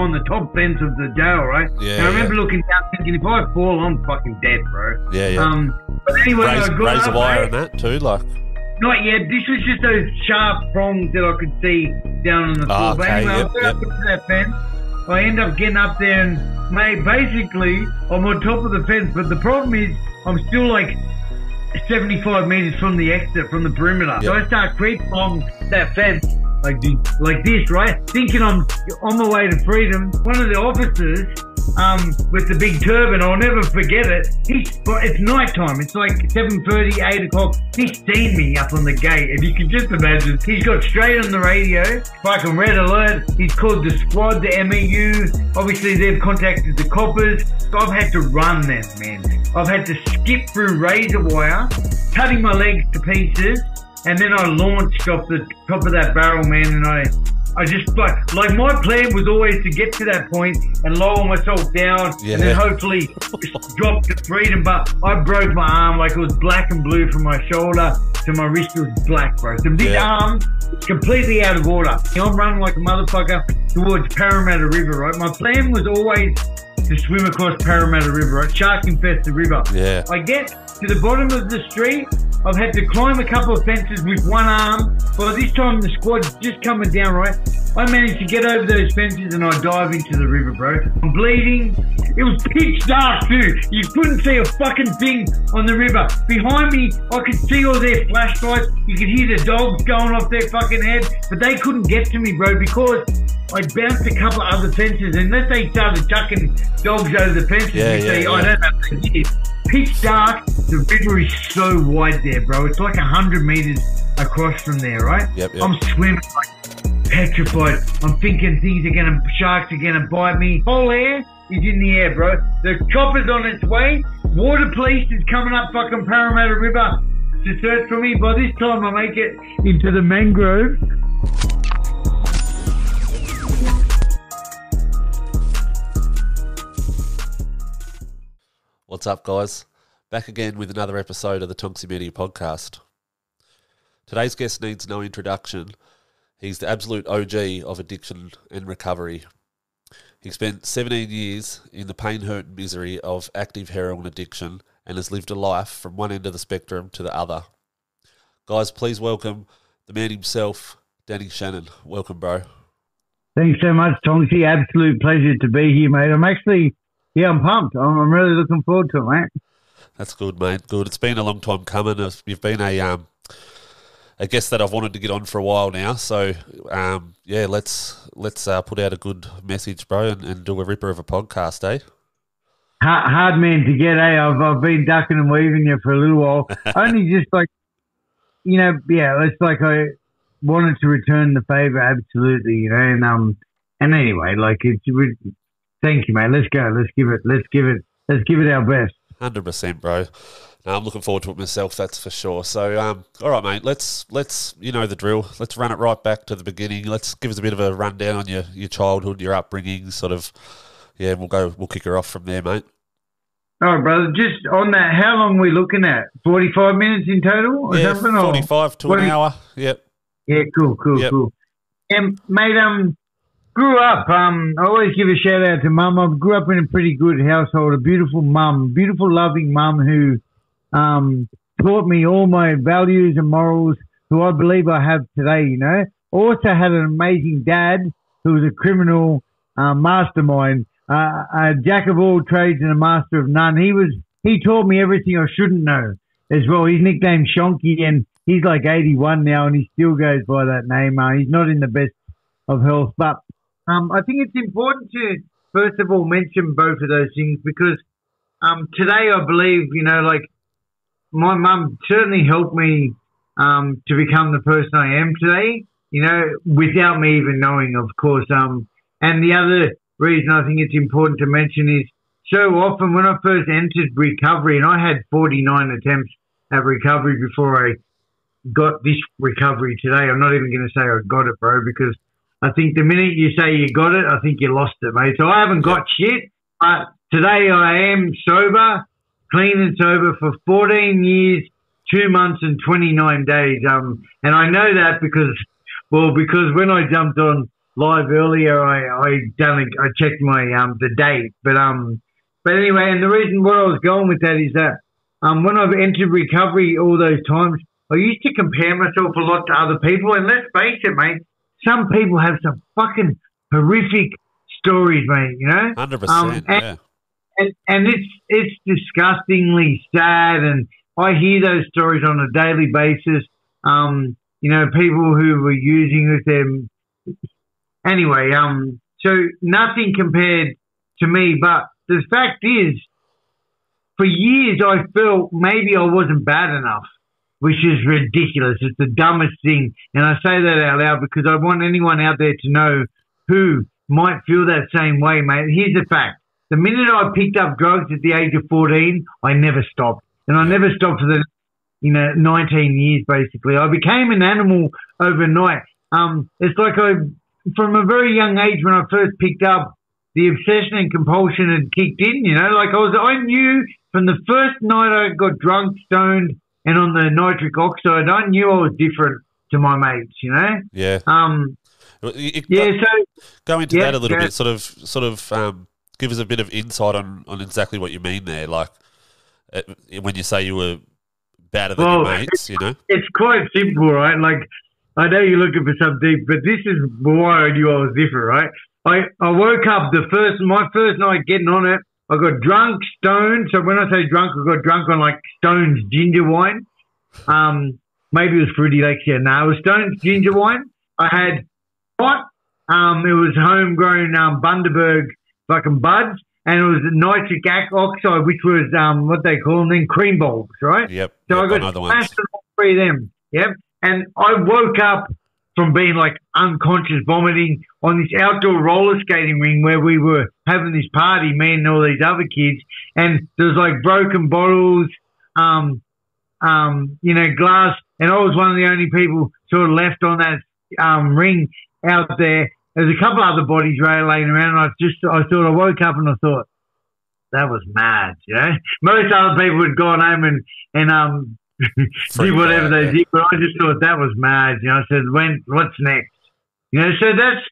I'm on the top fence of the jail, right? Yeah, And I remember yeah. looking down thinking, if I fall, I'm fucking dead, bro. Yeah, yeah. Um, but anyway, I razor, got razor up, wire mate. and that too, like. Not yet. This was just those sharp prongs that I could see down on the floor. Ah, but anyway, yep, I got yep. up into that fence. I end up getting up there and, mate, basically, I'm on top of the fence. But the problem is, I'm still like 75 meters from the exit, from the perimeter. So I start creeping along that fence. Like, this- like this, right? Thinking I'm on my way to freedom. One of the officers, um, with the big turban, I'll never forget it. But it's nighttime. It's like 7.30, 8 o'clock. He's seen me up on the gate. And you can just imagine, he's got straight on the radio, fucking red alert. He's called the squad, the MEU. Obviously, they've contacted the coppers. So I've had to run then, man. I've had to skip through razor wire, cutting my legs to pieces, and then I launched off the top of that barrel, man, and I, I just like, like my plan was always to get to that point and lower myself down, Yeah. and then hopefully just drop to freedom. But I broke my arm, like it was black and blue from my shoulder to my wrist was black, bro. So this Yeah. arm is completely out of order. I'm running like a motherfucker towards Parramatta River, right? My plan was always to swim across Parramatta River, right? Shark infested river. Yeah. I get to the bottom of the street. I've had to climb a couple of fences with one arm. By this time, the squad's just coming down, right? I managed to get over those fences and I dive into the river, bro. I'm bleeding. It was pitch dark, too. You couldn't see a fucking thing on the river. Behind me, I could see all their flashlights. You could hear the dogs going off their fucking head, but they couldn't get to me, bro, because I bounced a couple of other fences. And unless they started chucking dogs over the fences, Yeah, you yeah, see, yeah. I don't know if they did. Pitch dark. The river is so wide there, bro. It's like a hundred meters across from there, right? Yep, yep. I'm swimming like petrified. I'm thinking things are gonna, sharks are gonna bite me. Whole air is in the air, bro. The chopper's on its way. Water police is coming up fucking Parramatta River to search for me. By this time, I make it into the mangrove. What's up, guys? Back again with another episode of the Tonksy Media Podcast. Today's guest needs no introduction. He's the absolute OG of addiction and recovery. He spent 17 years in the pain, hurt, and misery of active heroin addiction and has lived a life from one end of the spectrum to the other. Guys, please welcome the man himself, Danny Shannon. Welcome, bro. Thanks so much, Tonksy. Absolute pleasure to be here, mate. I'm actually, yeah, I'm pumped. I'm, I'm really looking forward to it, mate. That's good, mate. Good. It's been a long time coming. You've been a um, a guest that I've wanted to get on for a while now. So um, yeah, let's let's uh, put out a good message, bro, and, and do a ripper of a podcast, eh? hard, hard man to get, eh? I've, I've been ducking and weaving you for a little while. Only just like, you know, yeah, it's like I wanted to return the favor, absolutely, you know, and, um, and anyway, like, it's, thank you, mate. Let's go. Let's give it, let's give it, let's give it our best. Hundred percent, bro. No, I'm looking forward to it myself. That's for sure. So, um, all right, mate. Let's let's you know the drill. Let's run it right back to the beginning. Let's give us a bit of a rundown on your your childhood, your upbringing, sort of. Yeah, we'll go. We'll kick her off from there, mate. All right, brother. Just on that, how long are we looking at? 45 minutes in total or Yeah, something? or- forty-five to what an hour. Yep. Yeah, cool, cool, Yep. cool. And mate, um, grew up. Um, I always give a shout out to mum. I grew up in a pretty good household. A beautiful mum, beautiful, loving mum who, um, taught me all my values and morals. Who I believe I have today. You know. Also had an amazing dad who was a criminal uh, mastermind, uh, a jack of all trades and a master of none. He was. He taught me everything I shouldn't know as well. He's nicknamed Shonky, and he's like 81 now, and he still goes by that name. Uh, he's not in the best of health, but um, I think it's important to first of all mention both of those things because um, today I believe you know, like my mum certainly helped me um, to become the person I am today. You know, without me even knowing, of course. Um, and the other reason I think it's important to mention is so often when I first entered recovery, and I had 49 attempts at recovery before I got this recovery today. I'm not even going to say I got it, bro, because I think the minute you say you got it, I think you lost it, mate. So I haven't got shit, but today I am sober, clean and sober for 14 years, two months and 29 days. Um, and I know that because, well, because when I jumped on live earlier, I I done a, I checked my um the date, but um, but anyway, and the reason what I was going with that is that um when I've entered recovery all those times, I used to compare myself a lot to other people, and let's face it, mate, some people have some fucking horrific stories, mate. You know, Hundred Um, percent. and- Yeah. and and it's it's disgustingly sad, and I hear those stories on a daily basis. Um, you know, people who were using with them. Anyway, um, so nothing compared to me, but the fact is, for years I felt maybe I wasn't bad enough, which is ridiculous. It's the dumbest thing, and I say that out loud because I want anyone out there to know who might feel that same way, mate. Here's the fact. The minute I picked up drugs at the age of 14, I never stopped. And I never stopped for the, you know, 19 years basically. I became an animal overnight. Um, it's like I, from a very young age when I first picked up, the obsession and compulsion had kicked in, you know, like I was, I knew from the first night I got drunk, stoned, and on the nitric oxide, I knew I was different to my mates, you know? Yeah. Um, Well, you- yeah, so go into Yeah, that a little yeah. bit. Sort of, sort of, um, give us a bit of insight on, on exactly what you mean there. Like uh, when you say you were better than your mates, you know. it's quite simple, right? Like, I know you're looking for some deep, but this is why I knew I was different, right? I, I woke up the first, my first night getting on it. I got drunk, stoned. So when I say drunk, I got drunk on like Stone's ginger wine. Um, maybe it was Fruity Lexia. No, it was Stone's ginger wine. I had hot. Um, it was homegrown um, Bundaberg fucking buds, and it was nitric oxide, which was um, what they call them then cream bulbs, right? Yep. So yep, I got smashed on all three of them. Yep. And I woke up from being like unconscious vomiting on this outdoor roller skating ring where we were having this party, me and all these other kids. And there was like broken bottles, um, um, you know, glass. And I was one of the only people sort of left on that um, ring out there. There's a couple other bodies laying around. And I just, I thought, I woke up and I thought, that was mad, you know. Most other people had gone home and and um did whatever they yeah. did, but I just thought that was mad. You know, I said, when what's next? You know, so that's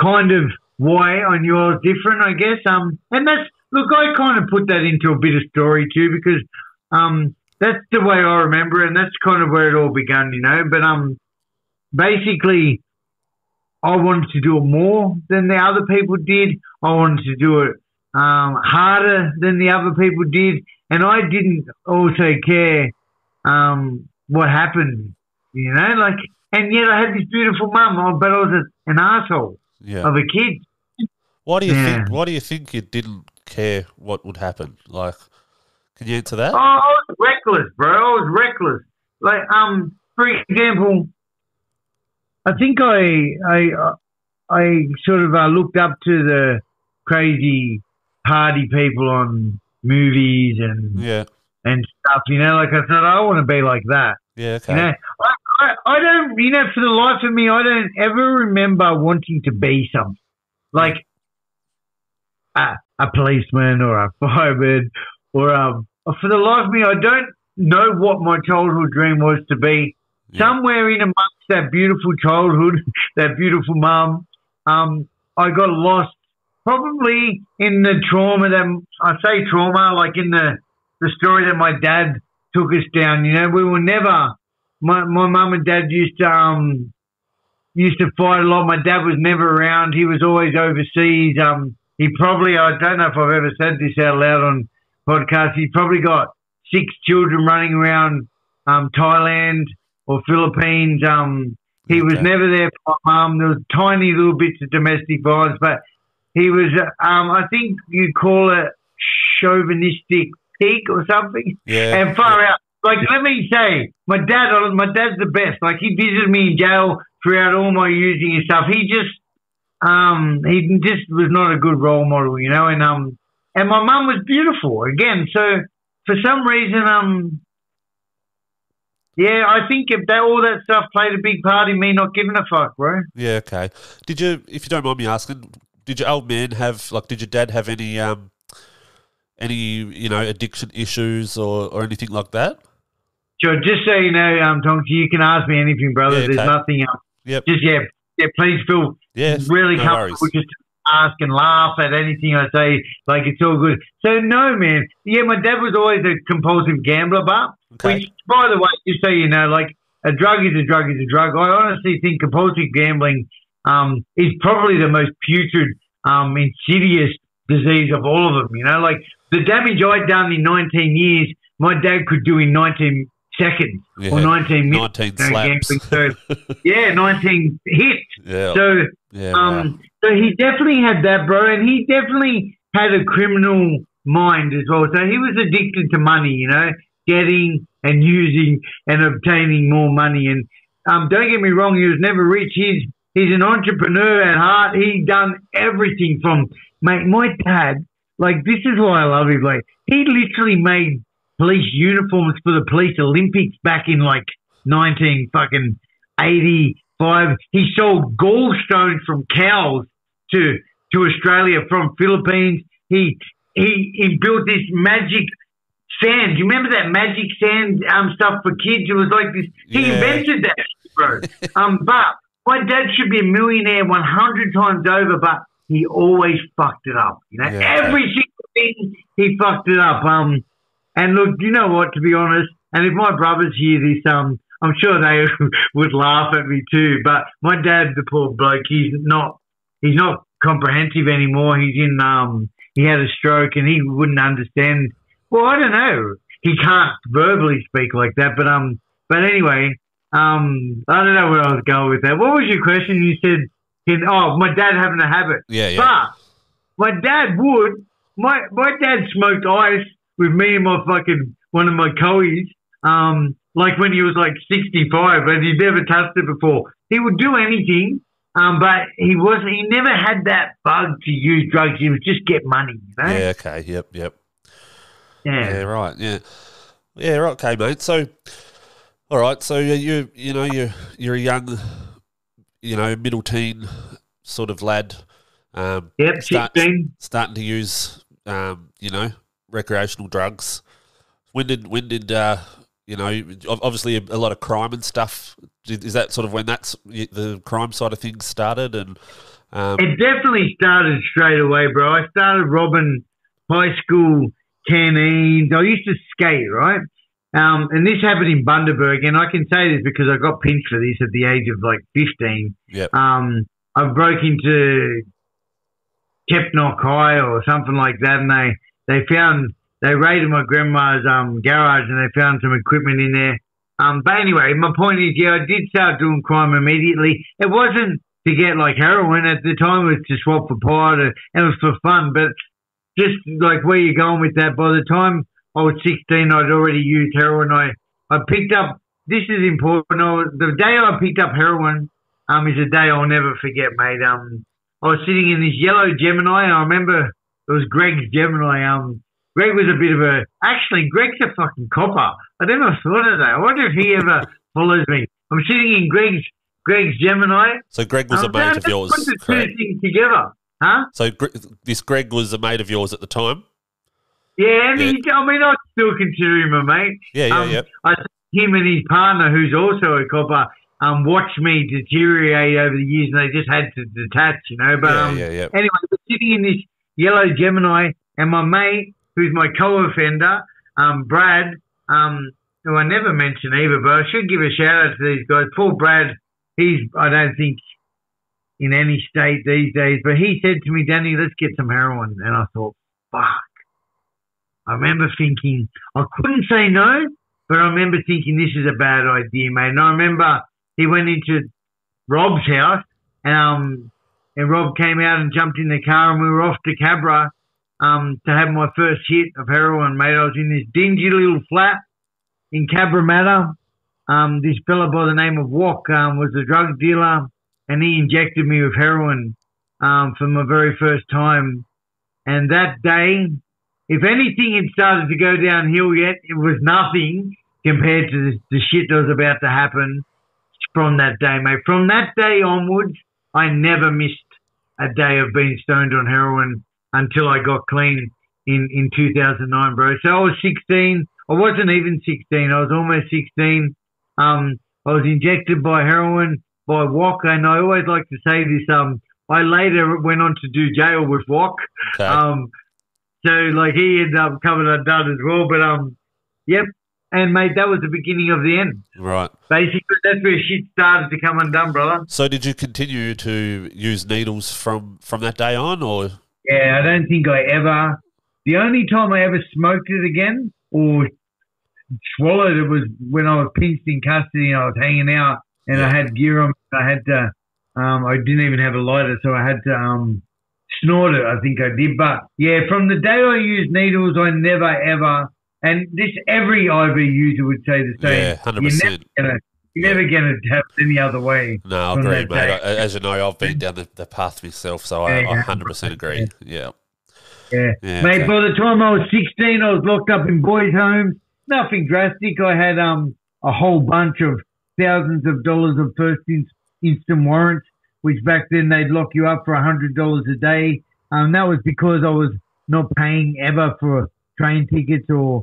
kind of why I knew I was different, I guess. Um, and that's look, I kind of put that into a bit of story too because um that's the way I remember it, and that's kind of where it all began, you know. But um, basically, I wanted to do it more than the other people did. I wanted to do it um, harder than the other people did, and I didn't also care um, what happened, you know. Like, and yet I had this beautiful mum, oh, but I was a, an asshole Yeah. of a kid. Why do you Yeah. think? Why do you think you didn't care what would happen? Like, can you answer that? Oh, I was reckless, bro. I was reckless. Like, um, for example, I think I I I sort of uh, looked up to the crazy party people on movies and Yeah. And stuff. You know, like I said, I want to be like that. Yeah. Okay. You know, I, I, I don't, you know, for the life of me, I don't ever remember wanting to be something like a, a policeman or a fireman or um. For the life of me, I don't know what my childhood dream was to be. Yeah. Somewhere in amongst that beautiful childhood, that beautiful mum, um, I got lost. Probably in the trauma that I say trauma, like in the the story that my dad took us down. You know, we were never. My my mum and dad used to um used to fight a lot. My dad was never around. He was always overseas. Um, he probably I don't know if I've ever said this out loud on podcast. He probably got six children running around um Thailand or Philippines. Um, he was never there for my mum. There was tiny little bits of domestic violence, but he was. Um, I think you'd call it chauvinistic pig or something Yeah. and far out. Like, let me say, my dad, my dad's the best. Like, he visited me in jail throughout all my using and stuff. He just, um, he just was not a good role model, you know. And um, and my mum was beautiful again. So for some reason, um, yeah, I think if that all that stuff played a big part in me not giving a fuck, bro. Yeah. Okay. Did you, if you don't mind me asking, did your old man have like? Did your dad have any um, any you know addiction issues or or anything like that? So just so you know, um, Tonksy, you can ask me anything, brother. Yeah, There's okay. nothing else. Yep. Just yeah, yeah, please feel Yes, really no comfortable worries. just ask and laugh at anything I say. Like it's all good. So no, man. Yeah, my dad was always a compulsive gambler, but Okay. which, by the way, just so you know, like a drug is a drug is a drug. I honestly think compulsive gambling um, is probably the most putrid, um, insidious disease of all of them. You know, like the damage I'd done in 19 years, my dad could do in 19 seconds Yeah. or 19 minutes. 19 slaps. So, yeah, 19 hits. yeah. So yeah. wow. um, so he definitely had that, bro, and he definitely had a criminal mind as well. So he was addicted to money, you know, getting and using and obtaining more money. And um, don't get me wrong, he was never rich. He's he's an entrepreneur at heart. He done everything from mate. My dad, like this is why I love him. Like he literally made police uniforms for the police Olympics back in like nineteen fucking eighty five. He sold gallstones from cows to to Australia from Philippines. He he he built this magic sand. You remember that magic sand um stuff for kids? It was like this. He Yeah. invented that, bro. um, but my dad should be a millionaire one hundred times over, but he always fucked it up. You know, Yeah, every single thing he fucked it up. Um, and look, you know what? To be honest, and if my brothers hear this, um, I'm sure they would laugh at me too. But my dad, the poor bloke, he's not he's not comprehensive anymore. He's in um he had a stroke and he wouldn't understand. Well, I don't know. He can't verbally speak like that. But um, but anyway, um, I don't know where I was going with that. What was your question? You said, can, oh, my dad having a habit. yeah, yeah. But my dad would. My my dad smoked ice with me and my fucking one of my coes. Um, like when he was like sixty five, and he'd never touched it before. He would do anything. Um, but he was he never had that bug to use drugs. He would just get money. You know? Yeah, okay. Yep, yep. Yeah. Yeah, right. Yeah, yeah, right. Okay, mate. So, all right. So you you you know you you're a young, you know, middle teen sort of lad. Um, Yep. start- starting to use, um, you know, recreational drugs. When did when did uh, you know? Obviously, a, a lot of crime and stuff. Is that sort of when that's the crime side of things started? And um, It definitely started straight away, bro. I started robbing high school canteens. I used to skate, right? Um, and this happened in Bundaberg, and I can say this because I got pinched for this at the age of like 15. Yep. Um, I broke into Kepnock High or something like that, and they, they found, they raided my grandma's um, garage and they found some equipment in there. Um, but anyway, my point is, yeah, I did start doing crime immediately. It wasn't to get like heroin at the time; it was to swap for pot, and it was for fun. But just like where you're going with that, by the time I was 16, I'd already used heroin. I I picked up. This is important. I was, the day I picked up heroin, um, is a day I'll never forget, mate. Um, I was sitting in this yellow Gemini, and I remember it was Greg's Gemini. Um, Greg was a bit of a. Actually, Greg's a fucking copper. I never thought of that. I wonder if he ever follows me. I'm sitting in Greg's Greg's Gemini. so Greg was a Um, mate of yours, Put the two things together, huh? So this Greg was a mate of yours at the time. Yeah, and Yeah. He, I mean, I still consider him a mate. Yeah, yeah, Um, yeah. I him and his partner, who's also a copper, um, watched me deteriorate over the years, and they just had to detach, you know. But yeah, um, yeah, yeah. anyway, sitting in this yellow Gemini, and my mate, who's my co-offender, um, Brad, um, who I never mention either, but I should give a shout out to these guys. Poor Brad, he's I don't think in any state these days, but he said to me, Danny, let's get some heroin, and I thought, fuck. I remember thinking I couldn't say no, but I remember thinking this is a bad idea, mate. And I remember he went into Rob's house, um, and Rob came out and jumped in the car, and we were off to Cabra um, to have my first hit of heroin, mate. I was in this dingy little flat in Cabramatta. Um, this fella by the name of Wok um, was a drug dealer, and he injected me with heroin um, for my very first time. And that day, if anything had started to go downhill yet, it was nothing compared to the, the shit that was about to happen from that day, mate. From that day onwards, I never missed a day of being stoned on heroin until I got clean in, in 2009, bro. So I was 16. I wasn't even 16. I was almost 16. Um, I was injected by heroin by Wok, and I always like to say this. Um, I later went on to do jail with Wok. Okay. Um, so like he ended up coming undone as well. But um, yep. And mate, that was the beginning of the end. right. Basically, that's where shit started to come undone, brother. So did you continue to use needles from from that day on, or Yeah, I don't think I ever. The only time I ever smoked it again or swallowed it was when I was pinched in custody and I was hanging out and I had gear on. I had to. Um, I didn't even have a lighter, so I had to um, snort it. I think I did, but yeah, from the day I used needles, I never ever. And this every IV user would say the same. Yeah, 100%. You're never gonna, you're never gonna have it any other way. no? I agree, mate. I, as you know, I've been down the, the path myself, so I, Yeah, I 100% agree. Yeah. Yeah. Yeah, Mate, okay. by the time I was 16, I was locked up in boys' homes. Nothing drastic. I had um a whole bunch of thousands of dollars of first in- instant warrants, which back then they'd lock you up for a hundred dollars a day. Um, that was because I was not paying ever for train tickets or,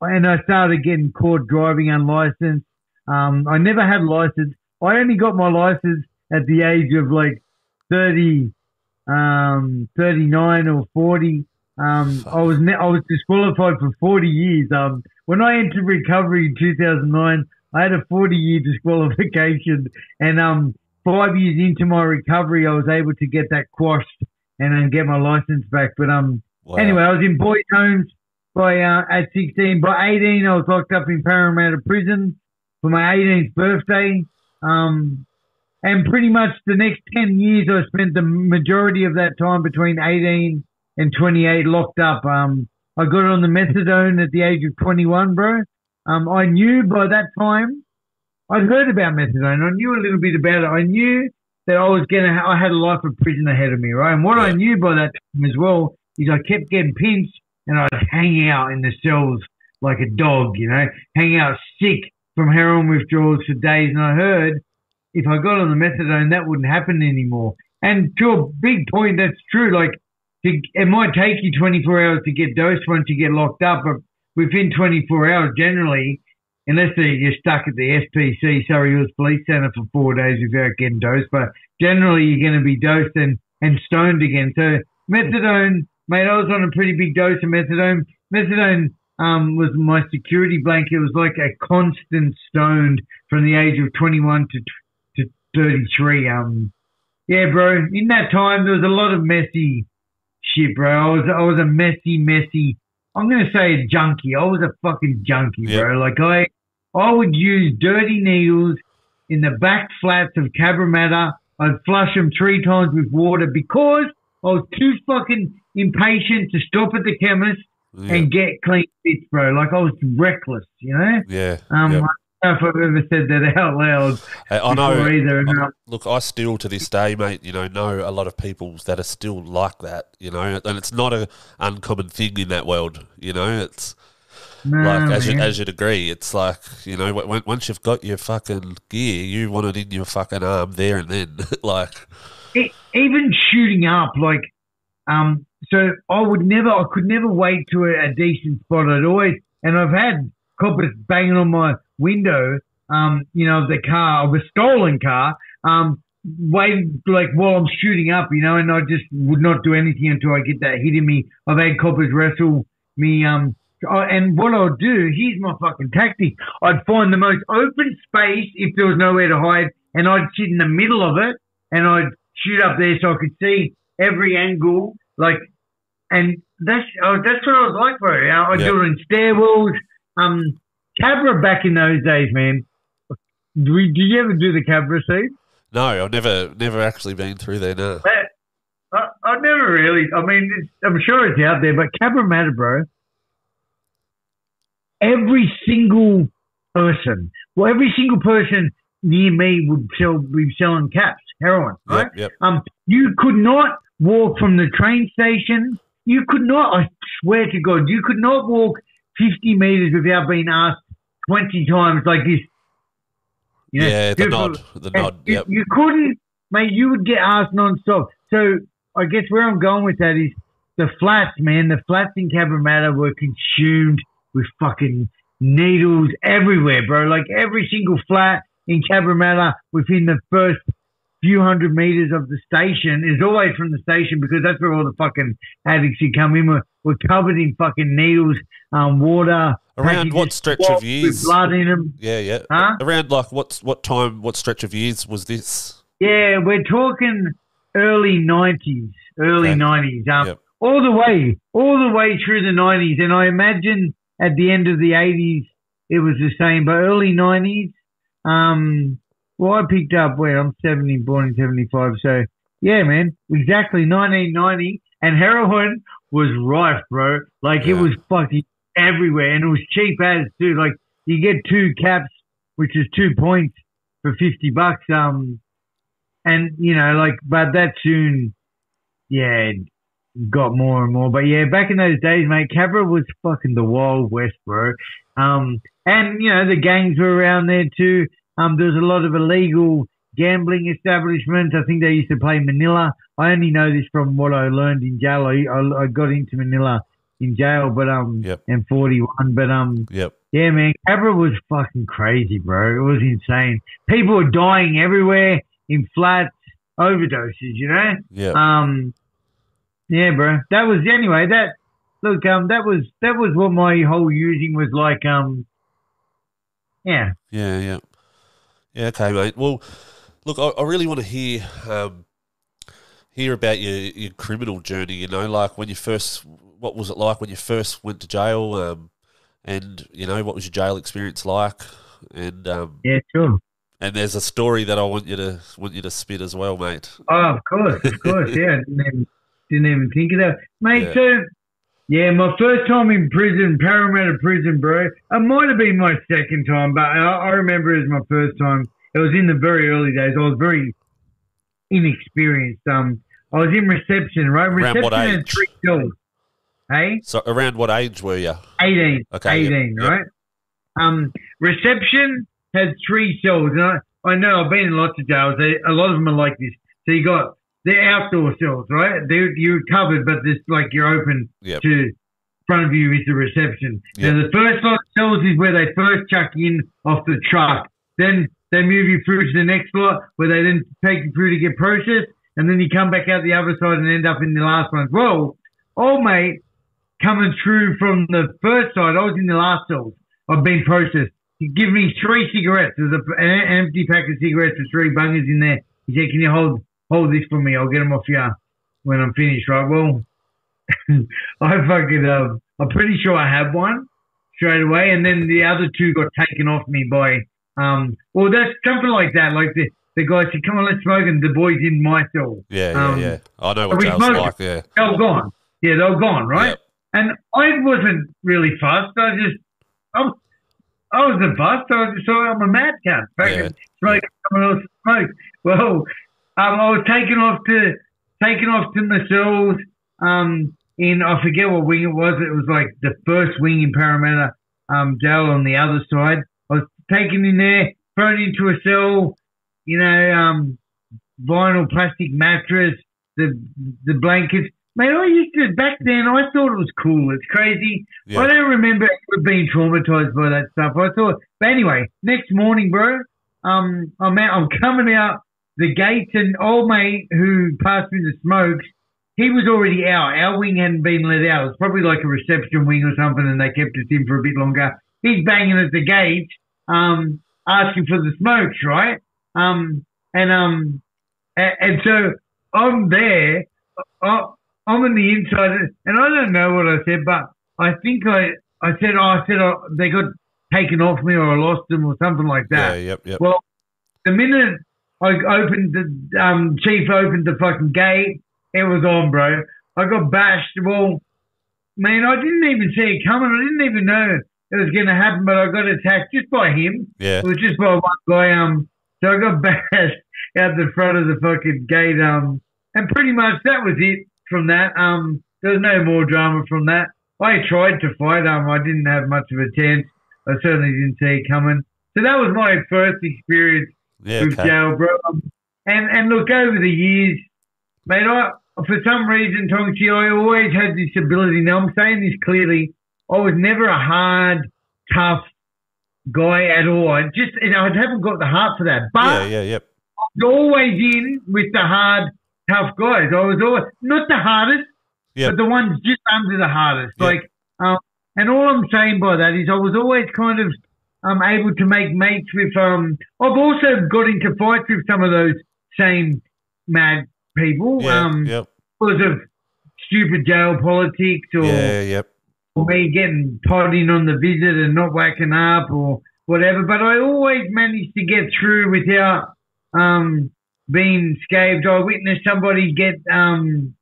and I started getting caught driving unlicensed. Um, I never had license. I only got my license at the age of like 30, um, 39 or 40. Um, I was ne- I was disqualified for 40 years. Um, when I entered recovery in 2009, I had a 40 year disqualification, and um, five years into my recovery, I was able to get that quashed and then get my license back. But um, Wow. Anyway, I was in boys' homes by uh, at 16. By 18, I was locked up in Parramatta Prison for my 18th birthday. Um, and pretty much the next 10 years, I spent the majority of that time between 18 and 28 locked up. Um, I got on the methadone at the age of 21, bro. Um, I knew by that time, I'd heard about methadone. I knew a little bit about it. I knew that I was gonna, ha- I had a life of prison ahead of me, right? And what I knew by that time as well is I kept getting pinched and I'd hang out in the cells like a dog, you know, hang out sick from heroin withdrawals for days. And I heard if I got on the methadone, that wouldn't happen anymore. And to a big point, that's true. Like, to, it might take you 24 hours to get dosed once you get locked up, but within 24 hours, generally, unless you're stuck at the SPC, Surry Hills Police Centre for four days without getting dosed, but generally you're going to be dosed and, and stoned again. So methadone, mate, I was on a pretty big dose of methadone. Methadone um, was my security blanket. It was like a constant stoned from the age of 21 to, to 33. Um, yeah, bro. In that time, there was a lot of messy shit, bro. I was I was a messy, messy. I'm gonna say a junkie. I was a fucking junkie, Yeah. bro. Like I, I would use dirty needles in the back flats of Cabramatta. I'd flush them three times with water because I was too fucking impatient to stop at the chemist Yeah. and get clean bits, bro. Like I was reckless, you know. yeah. Um, yeah. I don't know if I've ever said that out loud I, I know. either. I- Look, I still to this day, mate, you know, know a lot of people that are still like that, you know, and it's not a uncommon thing in that world, you know. It's no, like as you, as you'd agree, it's like you know, when, once you've got your fucking gear, you want it in your fucking arm there and then, like E- even shooting up, like, um, so I would never, I could never wait to a, a decent spot. I'd always, and I've had coppers banging on my window, um, you know, of the car, of a stolen car, um, like, while I'm shooting up, you know, and I just would not do anything until I get that hit in me. I've had coppers wrestle me, um, I- and what I'll do, here's my fucking tactic. I'd find the most open space if there was nowhere to hide, and I'd sit in the middle of it, and I'd shoot up there so I could see every angle, like, and that's oh, that's what I was like, bro. I I'd do it in stairwells. Um, Cabra back in those days, man. Do, we, you ever do the Cabra scene? no, I've never never actually been through there. No, That, I, I never really. I mean, it's, I'm sure it's out there, but Cabramatta, bro. Every single person, well, every single person near me would sell, be selling caps, heroin, right? yep, yep, Um, you could not walk from the train station. You could not. I swear to God, you could not walk 50 meters without being asked 20 times like this. You know, yeah, the you- nod, the nod, You, yep, you couldn't, mate. You would get asked non-stop. So I guess where I'm going with that is the flats, man. The flats in Cabramatta were consumed with fucking needles everywhere, bro. Like every single flat, in Cabramatta within the first few hundred meters of the station is always from the station because that's where all the fucking addicts who come in were, were covered in fucking needles, um, water. Around what stretch of years? Blood in them. Yeah, yeah. Huh? Around like what what time? What stretch of years was this? Yeah, we're talking early 90s, early Okay. 90s. Um, Yep. All the way, all the way through the 90s. And I imagine at the end of the 80s, it was the same. But early 90s, um, well, I picked up where I'm 70, born in 75. So, yeah, man, exactly 1990. And heroin was rife, bro. Like, it was fucking everywhere. And it was cheap as, too. Like, you get two caps, which is two points for 50 bucks. Um, and, you know, like, but that soon, yeah, got more and more. But yeah, back in those days, mate, Cabra was fucking the wild west, bro. Um, and you know the gangs were around there too. Um, there was a lot of illegal gambling establishments. I think they used to play Manila. I only know this from what I learned in jail. I, I, I got into Manila in jail, but um, Yep. and forty one. But um, Yep. yeah, man, Cabra was fucking crazy, bro. It was insane. People were dying everywhere in flats, overdoses. You know. Yeah. Um, yeah, bro. That was anyway. That look, um, that was that was what my whole using was like. Um, yeah, Yeah, yeah, yeah. Okay, mate. Well, look, I, I really want to hear um, hear about your your criminal journey. You know, like when you first, what was it like when you first went to jail? Um, and you know, what was your jail experience like? And um, yeah, sure. and there's a story that I want you to want you to spit as well, mate. Oh, of course, of course. Yeah, didn't even, didn't even think of that, mate. Yeah. So, yeah, my first time in prison, Parramatta Prison, bro. It might have been my second time, but I, I remember it as my first time. It was in the very early days. I was very inexperienced. Um, I was in reception, right? Reception age? three cells. Hey. So, around what age were you? 18. Okay, 18, yep. right? Um, reception has three cells. And I, I know I've been in lots of jails. They, a lot of them are like this. So you got the outdoor cells, right? They're, you're covered, but this like you're open Yep. to front of you is the reception. Yep. Now the first lot of cells is where they first chuck in off the truck. Then they move you through to the next lot where they then take you through to get processed. And then you come back out the other side and end up in the last one. Well, old mate coming through from the first side, I was in the last cells. I've been processed. He give me three cigarettes. There's a, an empty pack of cigarettes with three bungers in there. He said, "Can you hold hold this for me? I'll get them off you when I'm finished." Right? Well, I fucking um, I'm pretty sure I have one straight away, and then the other two got taken off me by um. Well, that's something like that. Like the the guy said, "Come on, let's smoke," and the boys in my cell. Yeah, yeah, Um, yeah. I know what smoked. like. Yeah. They were gone. Yeah, they were gone, right? Yep. And I wasn't really fussed. I just, I was, I wasn't fussed. I was just, I'm a madcap. Back Yeah. and smoke, someone else smoke. Well, um, I was taken off to, taken off to my cells, um, in, I forget what wing it was. It was like the first wing in Parramatta, um, jail on the other side. I was taken in there, thrown into a cell, you know, um, vinyl plastic mattress, the, the blankets. Mate, I used to back then. I thought it was cool. It's crazy. Yeah. I don't remember ever being traumatized by that stuff. I thought, but anyway, next morning, bro, um, I'm out. I'm coming out the gates, and old mate who passed me the smokes, he was already out. Our wing hadn't been let out. It was probably like a reception wing or something, and they kept us in for a bit longer. He's banging at the gate, um, asking for the smokes, right? Um, and um, and, and so I'm there. I, I'm on the inside, and I don't know what I said, but I think I I said, oh, I said oh, they got taken off me, or I lost them, or something like that. Yeah, yep, yep. Well, the minute I opened the um, chief opened the fucking gate, it was on, bro. I got bashed. Well, man, I didn't even see it coming. I didn't even know it was going to happen, but I got attacked just by him. Yeah. It was just by one guy. Um, so I got bashed out the front of the fucking gate. Um, and pretty much that was it from that. Um, there was no more drama from that. I tried to fight. Um, I didn't have much of a chance. I certainly didn't see it coming. So that was my first experience Yeah, with okay. jail, bro. Um, And and look over the years, mate. I for some reason, Tonksy, I always had this ability. Now I'm saying this clearly. I was never a hard, tough, guy at all. I just, you know, I haven't got the heart for that. But yeah, yeah, yep. I was always in with the hard, tough guys. I was always not the hardest, Yep. but the ones just under the hardest. Yep. Like, um, and all I'm saying by that is I was always kind of um, able to make mates with. Um, I've also got into fights with some of those same mad people um, yep. because of stupid jail politics or Yeah, yep. or me getting potting on the visit and not whacking up or whatever. But I always managed to get through without um, being scathed. I witnessed somebody get um,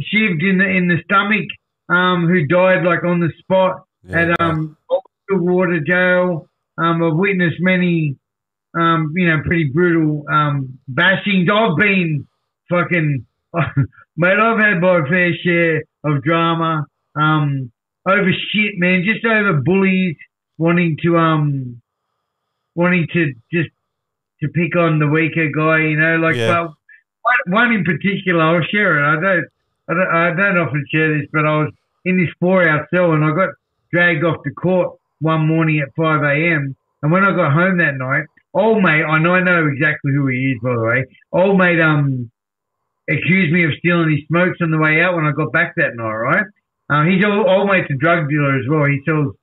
shivved in the in the stomach um, who died like on the spot Yeah, at um, water jail. Um, I've witnessed many, um, you know, pretty brutal um, bashings. I've been fucking, mate. I've had my fair share of drama um, over shit, man. Just over bullies wanting to um, wanting to just to pick on the weaker guy. You know, like Yeah. well, one, in particular. I'll share it. I don't, I don't, I don't often share this, but I was in this four-hour cell and I got dragged off to court one morning at 5 a.m. And when I got home that night, old mate, I know, I know exactly who he is, by the way. Old mate, um, accused me of stealing his smokes on the way out when I got back that night, right? Uh, he's old, old mate's a drug dealer as well. He sells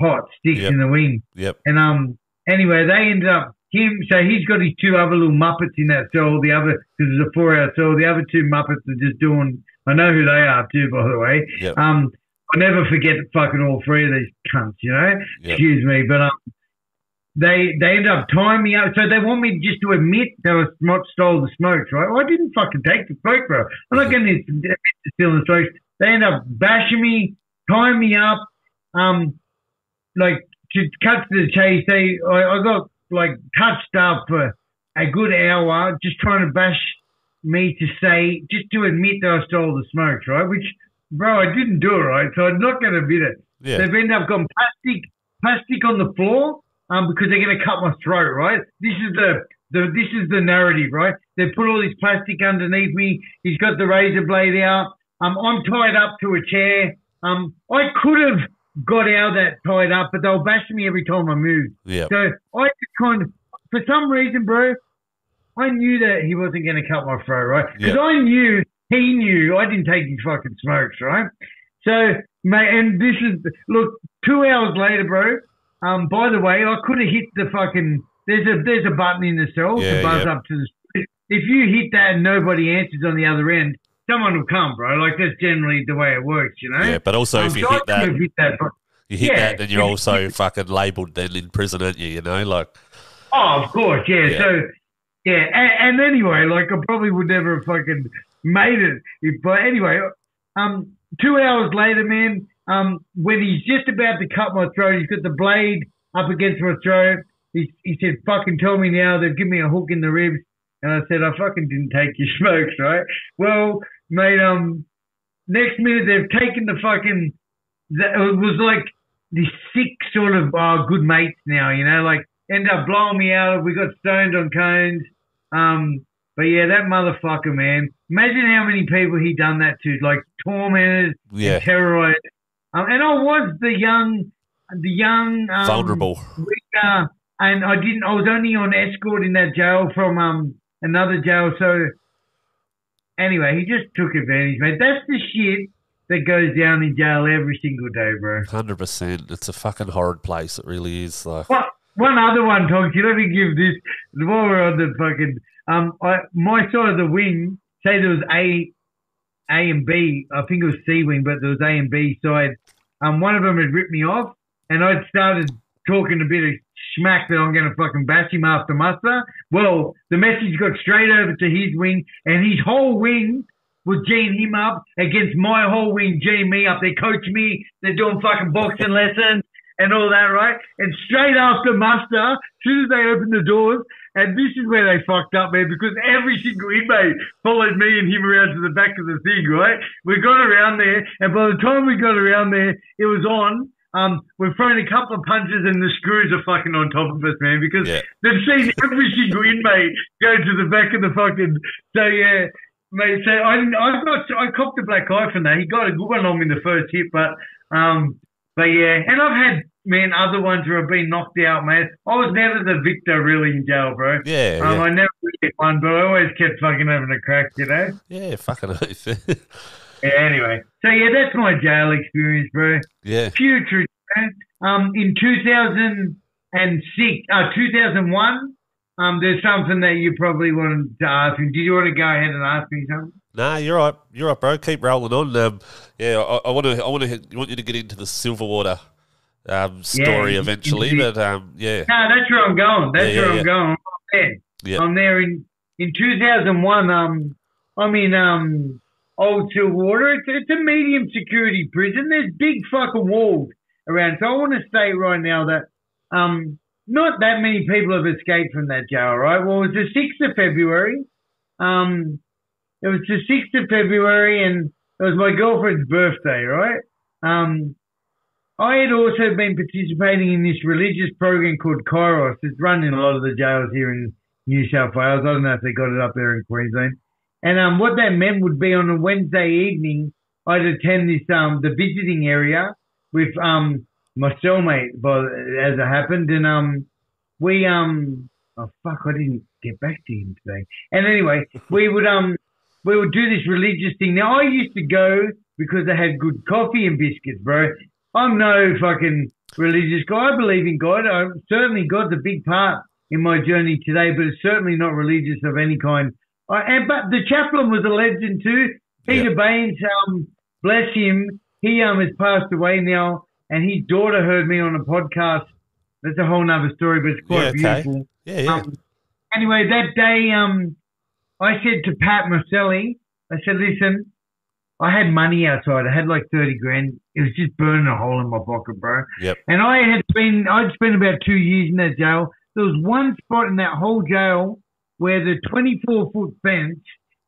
pot sticks Yep. in the wing. Yep. And um, anyway, they ended up him. So he's got his two other little muppets in that cell. The other because it's a four-hour cell. The other two muppets are just doing. I know who they are too, by the way. Yep. Um, I never forget fucking all three of these cunts. You know, Yep. excuse me, but um, they they end up tying me up. So they want me just to admit that I not stole the smokes, right? Well, I didn't fucking take the smoke, bro. I'm not getting this admit to stealing the smokes. They end up bashing me, tying me up. Um, like to cut to the chase, they I, I got like touched up for a good hour just trying to bash me to say just to admit that I stole the smokes, right? Which, bro, I didn't do it, right? So I'm not going to admit it. Yeah. They've ended up got plastic plastic on the floor um, because they're going to cut my throat, right? This is the, the this is the narrative, right? They put all this plastic underneath me. He's got the razor blade out. Um, I'm tied up to a chair. Um, I could have got out of that tied up, but they were bashing me every time I moved. Yeah. So I just kind of, for some reason, bro, I knew that he wasn't going to cut my throat, right? Because Yeah. I knew he knew I didn't take his fucking smokes, right? So, mate, and this is look, two hours later, bro. Um, by the way, I could have hit the fucking. There's a there's a button in the cell Yeah, to buzz yeah. up to the. If you hit that and nobody answers on the other end, someone will come, bro. Like that's generally the way it works, you know. Yeah, but also Um, if you hit that, hit that, you hit yeah. that, then you're also fucking labelled then in prison, aren't you? You know, like Oh, of course, yeah. Yeah. So, yeah, and, and anyway, like I probably would never have fucking made it. If, but anyway, um, two hours later, man, um, when he's just about to cut my throat, he's got the blade up against my throat. He, he said, "Fucking tell me now." They've given me a hook in the ribs, and I said, "I fucking didn't take your smokes, right?" Well, mate, um, next minute they've taken the fucking. that- It was like the sick sort of uh, good mates now, you know, like end up blowing me out. We got stoned on cones. Um, but yeah, that motherfucker, man. Imagine how many people he done that to, like tormented, yeah, and terrorized. Um, and I was the young, the young, um, vulnerable. and I didn't. I was only on escort in that jail from um another jail. So anyway, he just took advantage, mate. That's the shit that goes down in jail every single day, bro. Hundred percent. It's a fucking horrid place. It really is. Like? One other one, Tonksy. Let me give this while we're on the fucking um. I, my side of the wing. Say there was A, A and B. I think it was C wing, but there was A and B side. Um, one of them had ripped me off, and I'd started talking a bit of smack that I'm going to fucking bash him after muster. Well, the message got straight over to his wing, and his whole wing was G'ing him up against my whole wing G'ing me up. They coach me. They're doing fucking boxing lessons and all that, right? And straight after muster, as soon as they opened the doors, and this is where they fucked up, man, because every single inmate followed me and him around to the back of the thing, right? We got around there, and by the time we got around there, it was on. Um, we're throwing a couple of punches, and the screws are fucking on top of us, man, because Yeah. they've seen every single inmate go to the back of the fucking. So yeah, mate. So I, I got, I copped a black eye from that. He got a good one on me in the first hit, but um, but yeah, and I've had man, other ones who have been knocked out, man. I was never the victor really in jail, bro. Yeah, Um, yeah. I never really one, but I always kept fucking having a crack, you know? Yeah, fucking. Yeah, anyway. So, yeah, that's my jail experience, bro. yeah. Putrid, man. Um, in 2006, uh, 2001, um, there's something that you probably wanted to ask me. Did you want to go ahead and ask me something? Nah, you're right. You're right, bro. Keep rolling on. Um, yeah, I want to. I want to. want you to get into the Silverwater um, story Yeah, eventually, but um, yeah, No, that's where I'm going. That's Yeah, where yeah, I'm going. I'm there. Yeah. I'm there in in 2001. Um, I'm in um Old Silverwater. It's, it's a medium security prison. There's big fucking walls around. So I want to state right now that um not that many people have escaped from that jail. Right. Well, it was the sixth of February. Um, it was the sixth of February, and it was my girlfriend's birthday. Right. Um, I had also been participating in this religious program called Kairos. It's run in a lot of the jails here in New South Wales. I don't know if they got it up there in Queensland. And um, what that meant would be on a Wednesday evening, I'd attend this um the visiting area with um my cellmate, but as it happened, and um we um oh fuck, I didn't get back to him today. And anyway, we would um we would do this religious thing. Now I used to go because they had good coffee and biscuits, bro. I'm no fucking religious guy. I believe in God. I certainly God's a big part in my journey today, but it's certainly not religious of any kind. I, and but the chaplain was a legend too. Peter Baines, um, bless him, he um has passed away now, and his daughter heard me on a podcast. That's a whole nother story, but it's quite Yeah, okay. beautiful. yeah, yeah. Um, anyway, that day, um, I said to Pat Marcelli, I said, listen, I had money outside. I had like 30 grand. It was just burning a hole in my pocket, bro. Yep. And I had been, I'd spent about two years in that jail. There was one spot in that whole jail where the 24 foot fence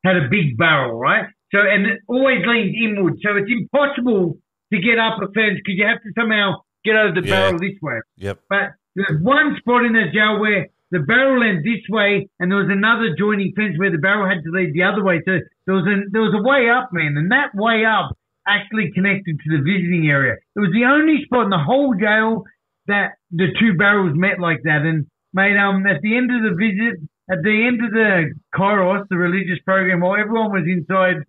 had a big barrel, right? So, and it always leans inward. So it's impossible to get up a fence because you have to somehow get over the Yeah. barrel this way. Yep. But there's one spot in the jail where the barrel went this way, and there was another joining fence where the barrel had to lead the other way. So there was a there was a way up, man, and that way up actually connected to the visiting area. It was the only spot in the whole jail that the two barrels met like that. And mate, um, at the end of the visit, at the end of the Kairos, the religious program, while everyone was inside,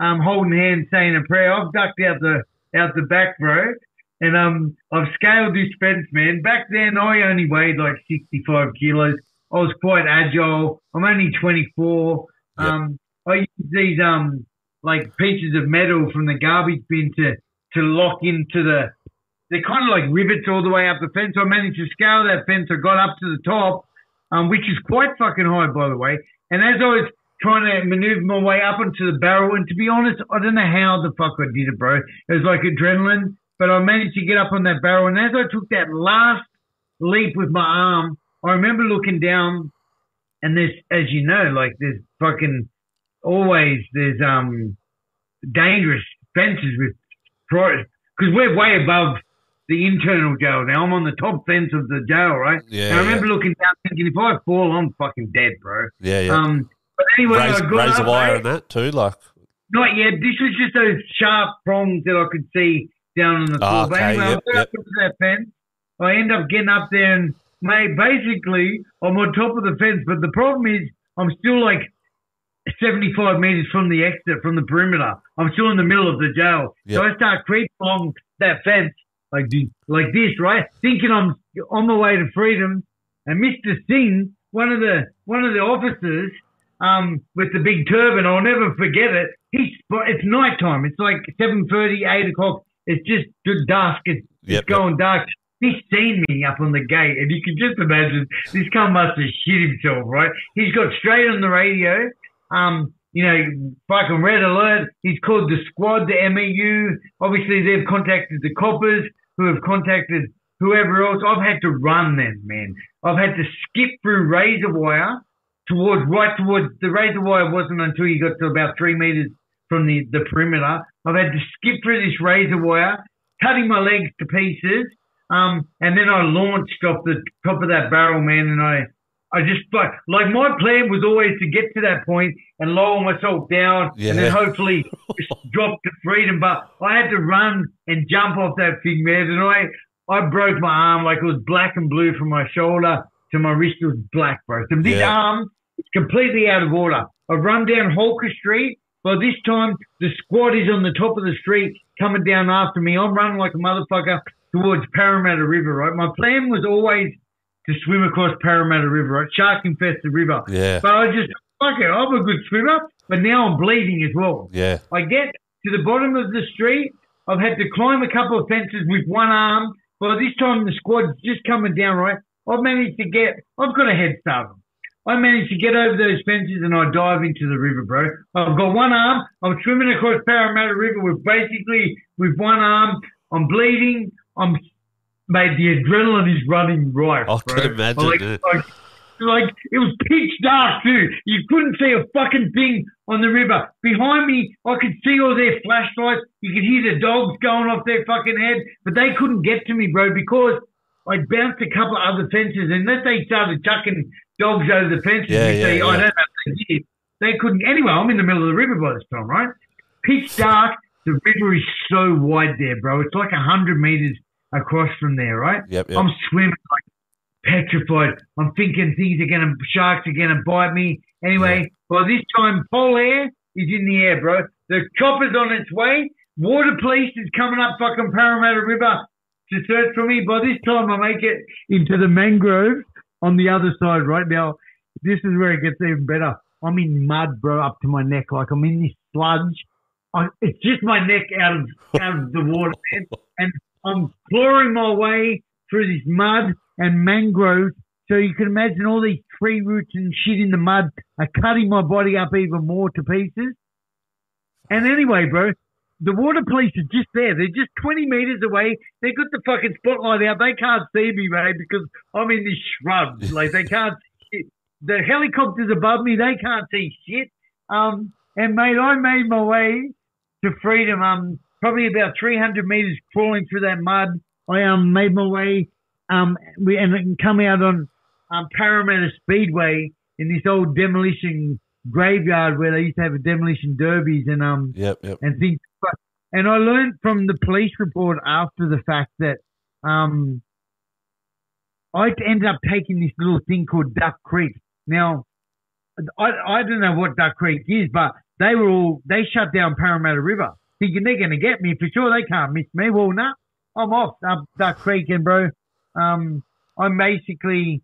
um, holding hands, saying a prayer, I've ducked out the out the back, bro. And um, I've scaled this fence, man. Back then, I only weighed like 65 kilos. I was quite agile. I'm only 24. Yep. Um, I use these um like pieces of metal from the garbage bin to to lock into the. They're kind of like rivets all the way up the fence. I managed to scale that fence. I got up to the top, um, which is quite fucking high, by the way. And as I was trying to maneuver my way up into the barrel, and to be honest, I don't know how the fuck I did it, bro. It was like adrenaline, but I managed to get up on that barrel. And as I took that last leap with my arm, I remember looking down, and there's, as you know, like there's fucking always there's um dangerous fences with because we're way above the internal jail now. I'm on the top fence of the jail, right? Yeah, And I remember yeah. looking down thinking, if I fall, I'm fucking dead, bro. Yeah, yeah. Um, but anyway, Raise, I got razor up, wire mate. and that too, like. Not yet. This was just those sharp prongs that I could see down on the floor. Ah, but okay, anyway, yep, I got yep. up to that fence. I end up getting up there and, mate, basically, I'm on top of the fence. But the problem is, I'm still like 75 meters from the exit, from the perimeter. I'm still in the middle of the jail. So I start creeping along that fence like this, like this, right? Thinking I'm on my way to freedom. And Mr. Singh, one of the one of the officers, um, with the big turban, I'll never forget it. He's it's nighttime. It's like 7:30, 8 o'clock. It's just good dusk. It's, Yep, it's going dark. He's seen me up on the gate, and you can just imagine this cunt must have shit himself, right? He's got straight on the radio, um, you know, fucking red alert. He's called the squad, the MEU. Obviously, they've contacted the coppers, who have contacted whoever else. I've had to run then, man. I've had to skip through razor wire towards right towards the razor wire wasn't until you got to about three meters from the, the perimeter. I've had to skip through this razor wire, cutting my legs to pieces. Um, and then I launched off the top of that barrel, man, and I, I just like, like my plan was always to get to that point and lower myself down, and then hopefully just drop to freedom. But I had to run and jump off that thing, man, and I, I broke my arm like it was black and blue from my shoulder to my wrist was black, bro. So this Yeah. arm is completely out of order. I've run down Holker Street. By this time, the squad is on the top of the street coming down after me. I'm running like a motherfucker towards Parramatta River, right? My plan was always to swim across Parramatta River, right? Shark infested river. Yeah. But I just, fuck it, I'm a good swimmer, but now I'm bleeding as well. Yeah. I get to the bottom of the street. I've had to climb a couple of fences with one arm. By this time, the squad's just coming down, right? I've managed to get, I've got a head start. I managed to get over those fences and I dive into the river, bro. I've got one arm. I'm swimming across Parramatta River with basically with one arm. I'm bleeding. I'm, mate, the adrenaline is running right. I bro. can imagine, Like, yeah. like, like it was pitch dark too. You couldn't see a fucking thing on the river. Behind me, I could see all their flashlights. You could hear the dogs going off their fucking head, but they couldn't get to me, bro, because I bounced a couple of other fences. And unless they started chucking dogs over the fences, Yeah, you yeah, see, yeah. I don't know if they did. They couldn't. Anyway, I'm in the middle of the river by this time, right? Pitch dark. The river is so wide there, bro. It's like a hundred meters across from there, right? Yep. Yep. I'm swimming like petrified. I'm thinking things are gonna, sharks are gonna bite me. Anyway, by this time, PolAir is in the air, bro. The chopper's on its way. Water police is coming up fucking Parramatta River to search for me. By this time, I make it into the mangrove on the other side. Right now, this is where it gets even better. I'm in mud, bro, up to my neck. Like I'm in this sludge. I, it's just my neck out of out of the water, man. And I'm clawing my way through this mud and mangroves. So you can imagine all these tree roots and shit in the mud are cutting my body up even more to pieces. And anyway, bro, the water police are just there. They're just 20 meters away. They got the fucking spotlight out. They can't see me, mate, because I'm in this shrub. Like they can't see. The helicopters above me, they can't see shit. Um, and mate, I made my way to freedom. Um, probably about 300 meters crawling through that mud. I um made my way um we and come out on um Parramatta Speedway in this old demolition graveyard where they used to have a demolition derbies and um Yep. Yep. and things. And I learned from the police report after the fact that um, I ended up taking this little thing called Duck Creek. Now, I, I don't know what Duck Creek is, but they were all they shut down Parramatta River, thinking they're going to get me for sure. They can't miss me. Well, no, I'm off up Duck Creek, and bro, um, I basically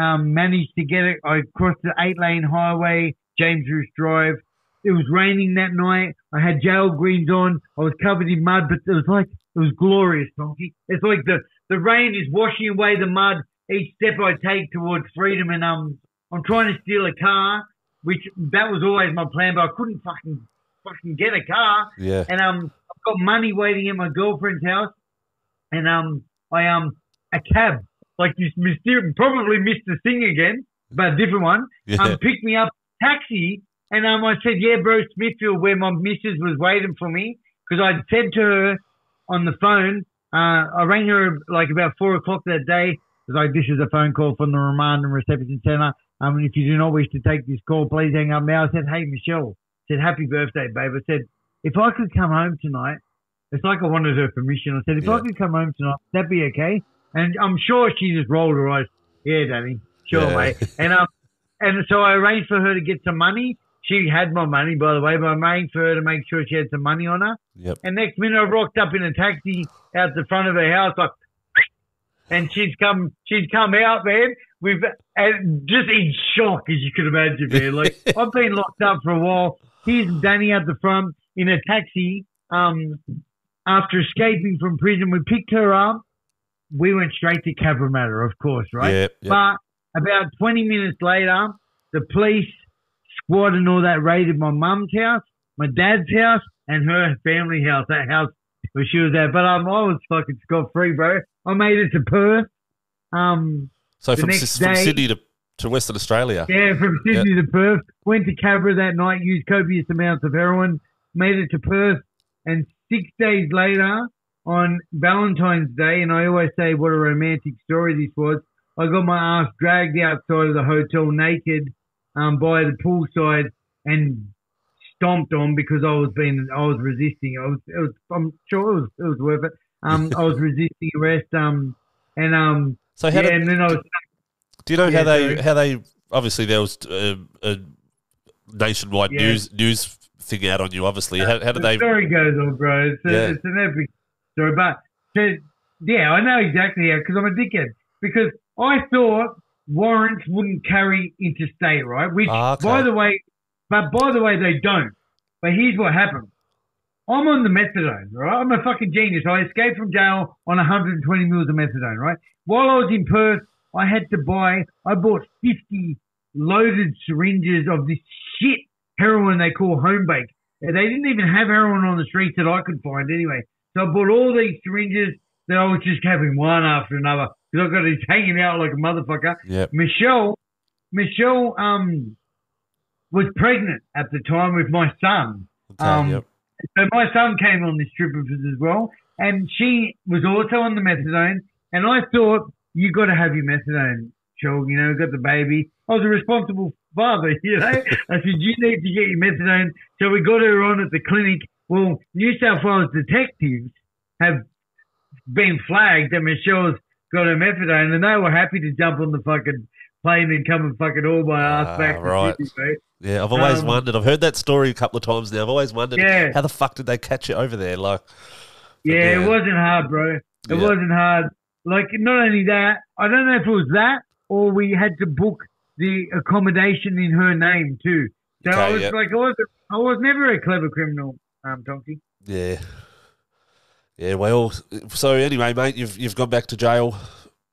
um, managed to get it. I crossed the eight lane highway, James Ruse Drive. It was raining that night. I had jail greens on. I was covered in mud, but it was like it was glorious, Tonksy. It's like the the rain is washing away the mud each step I take towards freedom, and um, I'm trying to steal a car, which that was always my plan, but I couldn't fucking fucking get a car. Yeah. And um, I've got money waiting at my girlfriend's house, and um, I um, a cab like you mysterious, probably the thing again, but a different one. Yeah. Um, picked me up taxi, and um, I said, yeah, bro, Smithfield, where my missus was waiting for me, because I'd said to her on the phone, uh, I rang her like about four o'clock that day. I was like, this is a phone call from the remand and reception centre. Um, if you do not wish to take this call, please hang up now. I said, hey, Michelle, said, happy birthday, babe. I said, if I could come home tonight, it's like I wanted her permission. I said, if I could come home tonight, that'd be okay. And I'm sure she just rolled her eyes. Yeah, Danny. Sure, Yeah. mate. And um, and so I arranged for her to get some money. She had my money, by the way, but I arranged for her to make sure she had some money on her. Yep. And next minute, I rocked up in a taxi out the front of her house, like, and she's come, she's come out, man, with and just in shock, as you can imagine, man. Like I've been locked up for a while. Here's Danny at the front in a taxi. Um, after escaping from prison, we picked her up. We went straight to Cabramatta, of course, right? Yep. Yep. But about 20 minutes later, the police squad and all that raided my mum's house, my dad's house, and her family house, that house where she was at. But um, I was fucking scot free, bro. I made it to Perth. Um, so from, from Sydney to, to Western Australia. yeah, from Sydney to Perth. Went to Cabra that night, used copious amounts of heroin, made it to Perth, and six days later, on Valentine's Day, and I always say what a romantic story this was, I got my ass dragged outside of the hotel naked um, by the poolside and stomped on because I was being I was resisting. I was, it was I'm sure it was it was worth it. Um, I was resisting arrest. Um, and um, So how yeah, did, and then I was do you know yeah, how they how they obviously there was uh, a nationwide Yeah. news news thing out on you. Obviously, how, how did the they? story goes on, bro. It's, a, Yeah. it's an epic story. But to, yeah, I know exactly how because I'm a dickhead. Because I thought warrants wouldn't carry interstate, right? Which, Ah, okay. by the way, but by the way, they don't. But here's what happened. I'm on the methadone, right? I'm a fucking genius. I escaped from jail on 120 mils of methadone, right? While I was in Perth, I had to buy, I bought 50 loaded syringes of this shit heroin they call home bake. They didn't even have heroin on the streets that I could find anyway. So I bought all these syringes that I was just having one after another because I've got it hanging out like a motherfucker. Yep. Michelle, Michelle, um, was pregnant at the time with my son. Okay, Um, yep. So my son came on this trip with us as well, and she was also on the methadone. And I thought, you got to have your methadone, Joel. You know, got the baby. I was a responsible father, you know. I said, you need to get your methadone. So we got her on at the clinic. Well, New South Wales detectives have been flagged that Michelle's got her methadone, and they were happy to jump on the fucking plane and come and fucking all my ass Ah, back to right. Yeah, I've always um, wondered. I've heard that story a couple of times now. I've always wondered Yeah. how the fuck did they catch it over there? Like, Yeah, Yeah. it wasn't hard, bro. It Yeah. wasn't hard. Like, not only that, I don't know if it was that or we had to book the accommodation in her name too. So I was yep. like, I was, I was never a clever criminal, um, Tonksy. yeah, yeah. Well, so anyway, mate, you've you've gone back to jail.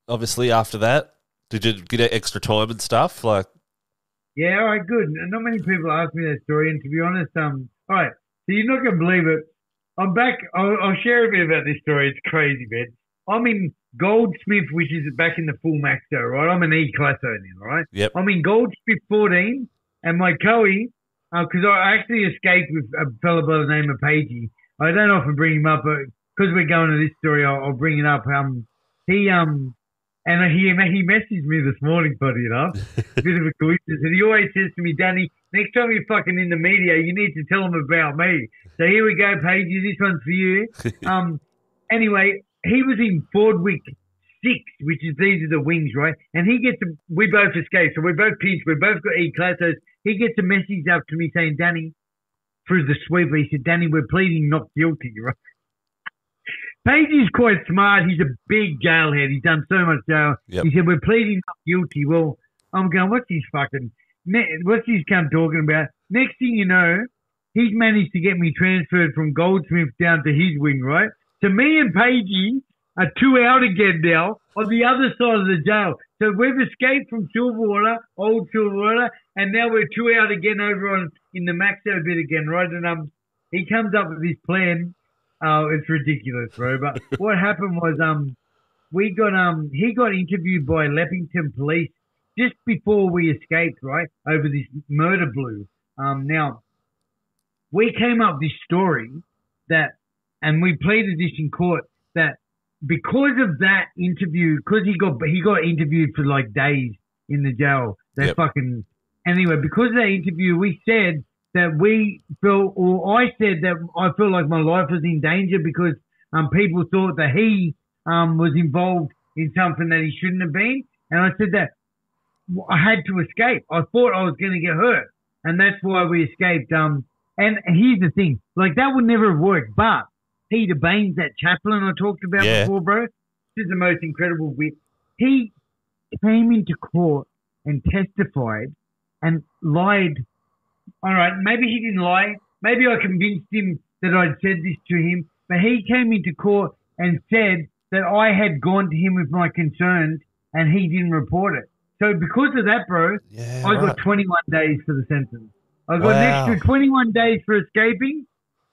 Obviously, after that, did you get extra time and stuff? Like, Yeah, all right, good. Not many people ask me that story, and to be honest, um, all right, so you're not gonna believe it. I'm back. I'll, I'll share a bit about this story. It's crazy, man. I'm in Goldsmith, which is back in the full max though, right? I'm an E class now, right? Yep. I'm in Goldsmith 14, and my Coey, because I actually escaped with a fellow by the name of Pagey. I don't often bring him up, but because we're going to this story, I'll, I'll bring it up. Um, he um, and he he messaged me this morning, funny enough a bit of a coincidence. And he always says to me, Danny, next time you're fucking in the media, you need to tell them about me. So here we go, Paige. This one's for you. Um, anyway, he was in Fordwick six, which is these are the wings, right? And he gets a, we both escaped, so we're both pinched. We both got E classes. He gets a message up to me saying, Danny, through the sweeper, he said, Danny, we're pleading not guilty, right? Page is quite smart. He's a big jailhead. He's done so much jail. Yep. He said, We're pleading not guilty. Well, I'm going, What's his fucking, ne- what's his cunt talking about? Next thing you know, he's managed to get me transferred from Goldsmith down to his wing, right? So me and Pagey are two out again now on the other side of the jail. So we've escaped from Silverwater, old Silverwater, and now we're two out again over on in the Maxo bit again, right? And um, he comes up with this plan. Oh, it's ridiculous, bro. But what happened was um, we got um, he got interviewed by Leppington Police just before we escaped, right, over this murder blue. Um, now we came up with this story that, and we pleaded this in court that because of that interview, because he got he got interviewed for like days in the jail. They Yep. fucking anyway because of that interview, we said that we felt, or I said that I felt like my life was in danger because um people thought that he um was involved in something that he shouldn't have been, and I said that I had to escape. I thought I was going to get hurt, and that's why we escaped. Um, and here's the thing: like that would never have worked. But Peter Baines, that chaplain I talked about Yeah. before, bro, this is the most incredible bit. He came into court and testified and lied. All right, maybe he didn't lie. Maybe I convinced him that I'd said this to him, but he came into court and said that I had gone to him with my concerns and he didn't report it. So because of that, bro, yeah, I right. got 21 days for the sentence. I got Wow. an extra 21 days for escaping.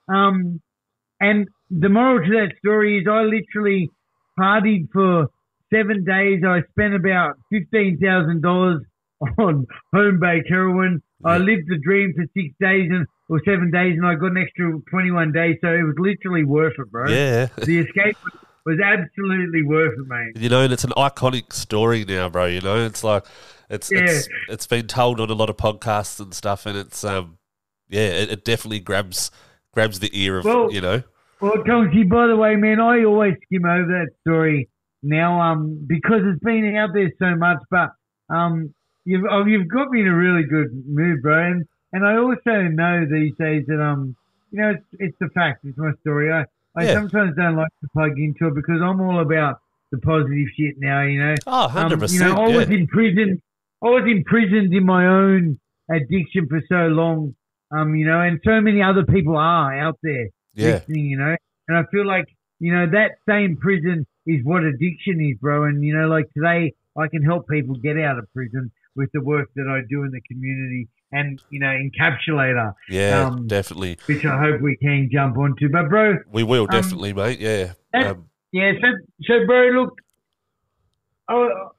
Um, and the moral to that story is I literally partied for seven days. I spent about $15,000 on home baked heroin. I lived the dream for six days and or seven days, and I got an extra 21 days. So it was literally worth it, bro. yeah. The escape was, was absolutely worth it, mate. You know, and it's an iconic story now, bro. You know, it's like it's it's it's been told on a lot of podcasts and stuff, and it's um yeah, it, it definitely grabs grabs the ear of Well, you know. Well, Tonksy, by the way, man, I always skim over that story now, um, because it's been out there so much. But um, you've oh, you've got me in a really good mood, bro. And, and I also know these days that um, you know, it's it's the fact. It's my story. I I Yeah. sometimes don't like to plug into it because I'm all about the positive shit now. You know. Oh, Um, 100%. you know, I yeah. was in prison. I was imprisoned in my own addiction for so long. Um, you know, and so many other people are out there yeah. listening. You know, and I feel like you know that same prison is what addiction is, bro. And you know, like today, I can help people get out of prison with the work that I do in the community and you know, encapsulator, Yeah, um, definitely. which I hope we can jump onto. But bro, We will, um, definitely, mate. Yeah. that- Um, Yeah, so, so bro, look, oh,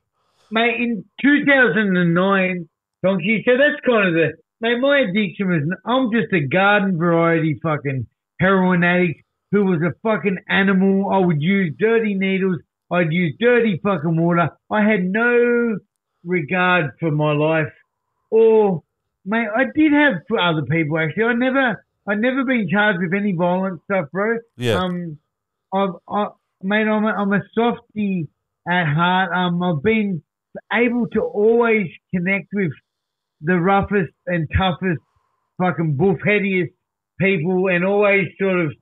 mate, in 2009, Tonksy, so that's kind of the, mate, my addiction was, I'm just a garden variety fucking heroin addict who was a fucking animal. I would use dirty needles. I'd use dirty fucking water. I had no regard for my life or, mate, I did have for other people actually. I never, I'd never been charged with any violent stuff, bro. yeah. Um, I've, I, mate, I'm a, I'm a softy at heart. Um, I've been able to always connect with the roughest and toughest, fucking bullheadiest people, and always sort of,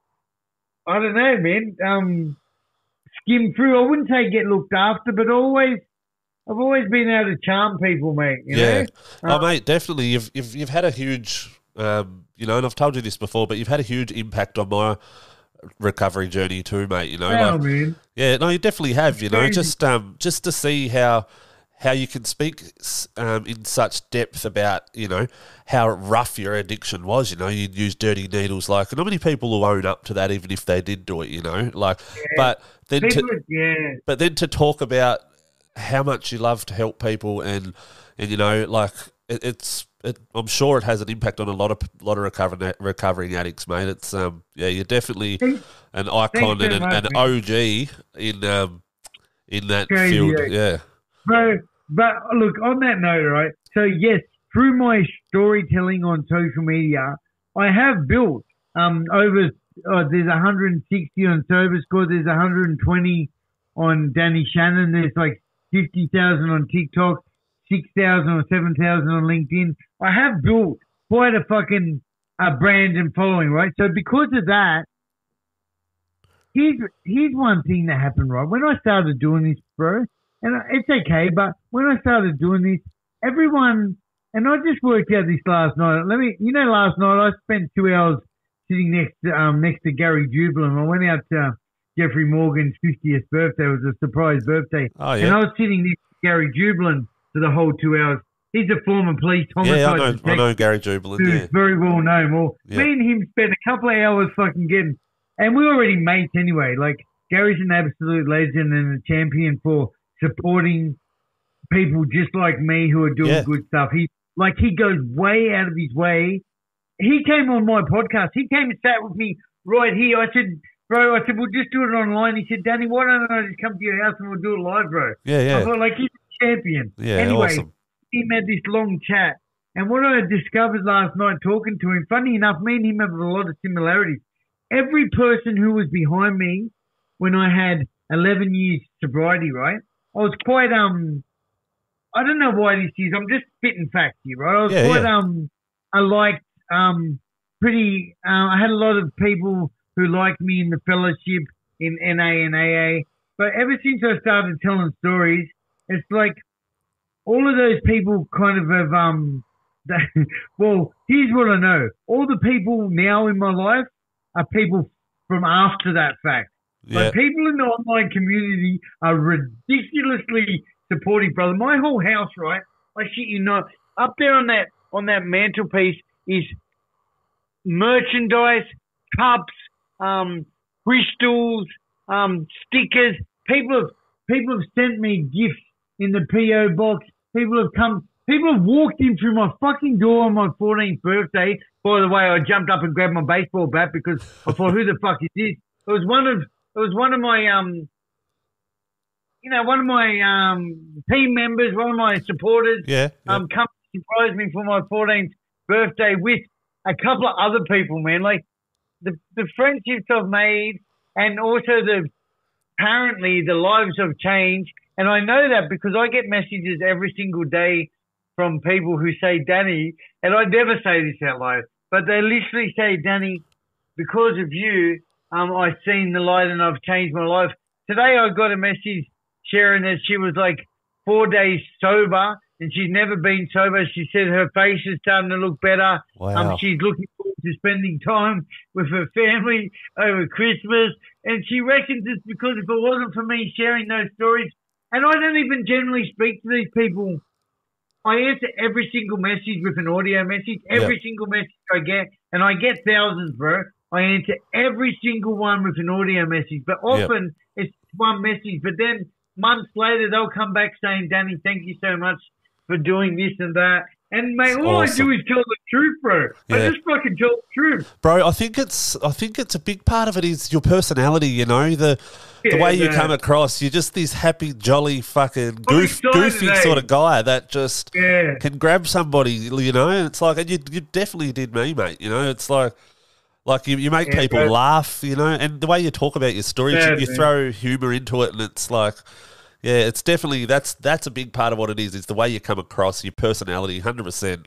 I don't know, man. Um, skim through. I wouldn't say get looked after, but always, I've always been able to charm people, mate. You yeah. know? oh, mate, definitely. You've, you've, you've had a huge, um, you know, and I've told you this before, but you've had a huge impact on my recovery journey too, mate. You know, like, man. Yeah, no, you definitely have. You know, just um, just to see how how you can speak um, in such depth about you know how rough your addiction was. You know, you'd use dirty needles. Like, not many people will own up to that, even if they did do it. You know, like, but then to, yeah. but then to talk about how much you love to help people and and you know like it, it's it, I'm sure it has an impact on a lot of lot of recovering recovering addicts, mate. It's um yeah, you're definitely an icon and an, an. OG in um in that field. Yeah, Bro, but look, on that note, right? So yes, through my storytelling on social media, I have built um over uh, there's 160 on Sober Score, there's 120 on Danny Shannon, there's like 50,000 on TikTok, 6,000 or 7,000 on LinkedIn. I have built quite a fucking uh, brand and following, right? So because of that, here's here's one thing that happened, right? When I started doing this, bro, and it's okay, but when I started doing this, everyone, and I just worked out this last night. Let me, you know, last night I spent two hours sitting next to um next to Gary Jubelin. I went out to Jeffrey Morgan's 50th birthday. It was a surprise birthday, oh and I was sitting next to Gary Jubelin for the whole two hours. He's a former police homicide yeah. I know, I know Gary Jubelin. who's Yeah, very well known. Well, Yeah. me and him spent a couple of hours fucking getting, and we were already mates anyway. Like Gary's an absolute legend and a champion for supporting people just like me who are doing Yeah. good stuff. He like he goes way out of his way. He came on my podcast. He came and sat with me right here. I said, bro, I said we'll just do it online. He said, Danny, why don't I just come to your house and we'll do it live, bro? yeah, yeah. I thought like he's a champion. yeah. anyway, awesome. him had this long chat. And what I discovered last night talking to him, funny enough, me and him have a lot of similarities. Every person who was behind me when I had 11 years sobriety, right? I was quite, um, I don't know why this is. I'm just spitting facts here, right? I was Yeah, quite, yeah. um, I liked, um, pretty, uh, I had a lot of people who liked me in the fellowship in NA and AA. But ever since I started telling stories, it's like all of those people kind of have um that, well here's what I know all the people now in my life are people from after that fact Yeah, like people in the online community are ridiculously supportive brother my whole house right I shit you not up there on that on that mantelpiece is merchandise cups um crystals um stickers people have people have sent me gifts in the PO box. People have come. People have walked in through my fucking door on my 14th birthday. By the way, I jumped up and grabbed my baseball bat because I thought, "Who the fuck is this?" It was one of it was one of my um, you know, one of my um team members, one of my supporters. yeah, yeah. Um, come surprise me for my 14th birthday with a couple of other people, man. Like the the friendships I've made, and also the apparently the lives have changed. And I know that because I get messages every single day from people who say, Danny, and I never say this out loud, but they literally say, Danny, because of you, um, I've seen the light and I've changed my life. Today I got a message sharing that she was like four days sober and she's never been sober. She said her face is starting to look better. Wow. Um, she's looking forward to spending time with her family over Christmas. And she reckons it's because if it wasn't for me sharing those stories, and I don't even generally speak to these people. I answer every single message with an audio message, every Yeah. single message I get, and I get thousands, bro. I answer every single one with an audio message, but Yeah. often it's one message. But then months later, they'll come back saying, Danny, thank you so much for doing this and that. And mate, all awesome. I do is tell the truth, bro. Yeah. I just fucking tell the truth. bro. I think it's I think it's a big part of it is your personality. You know the the way you man. come across. You're just this happy, jolly, fucking goof, goofy eh? sort of guy that just Yeah. can grab somebody. You know, and it's like and you you definitely did me, mate. You know, it's like. Like you, you make Yeah, people bro. laugh, you know, and the way you talk about your stories, Yeah, you, you throw humor into it, and it's like, yeah, it's definitely that's that's a big part of what it is. Is the way you come across, your personality, hundred percent.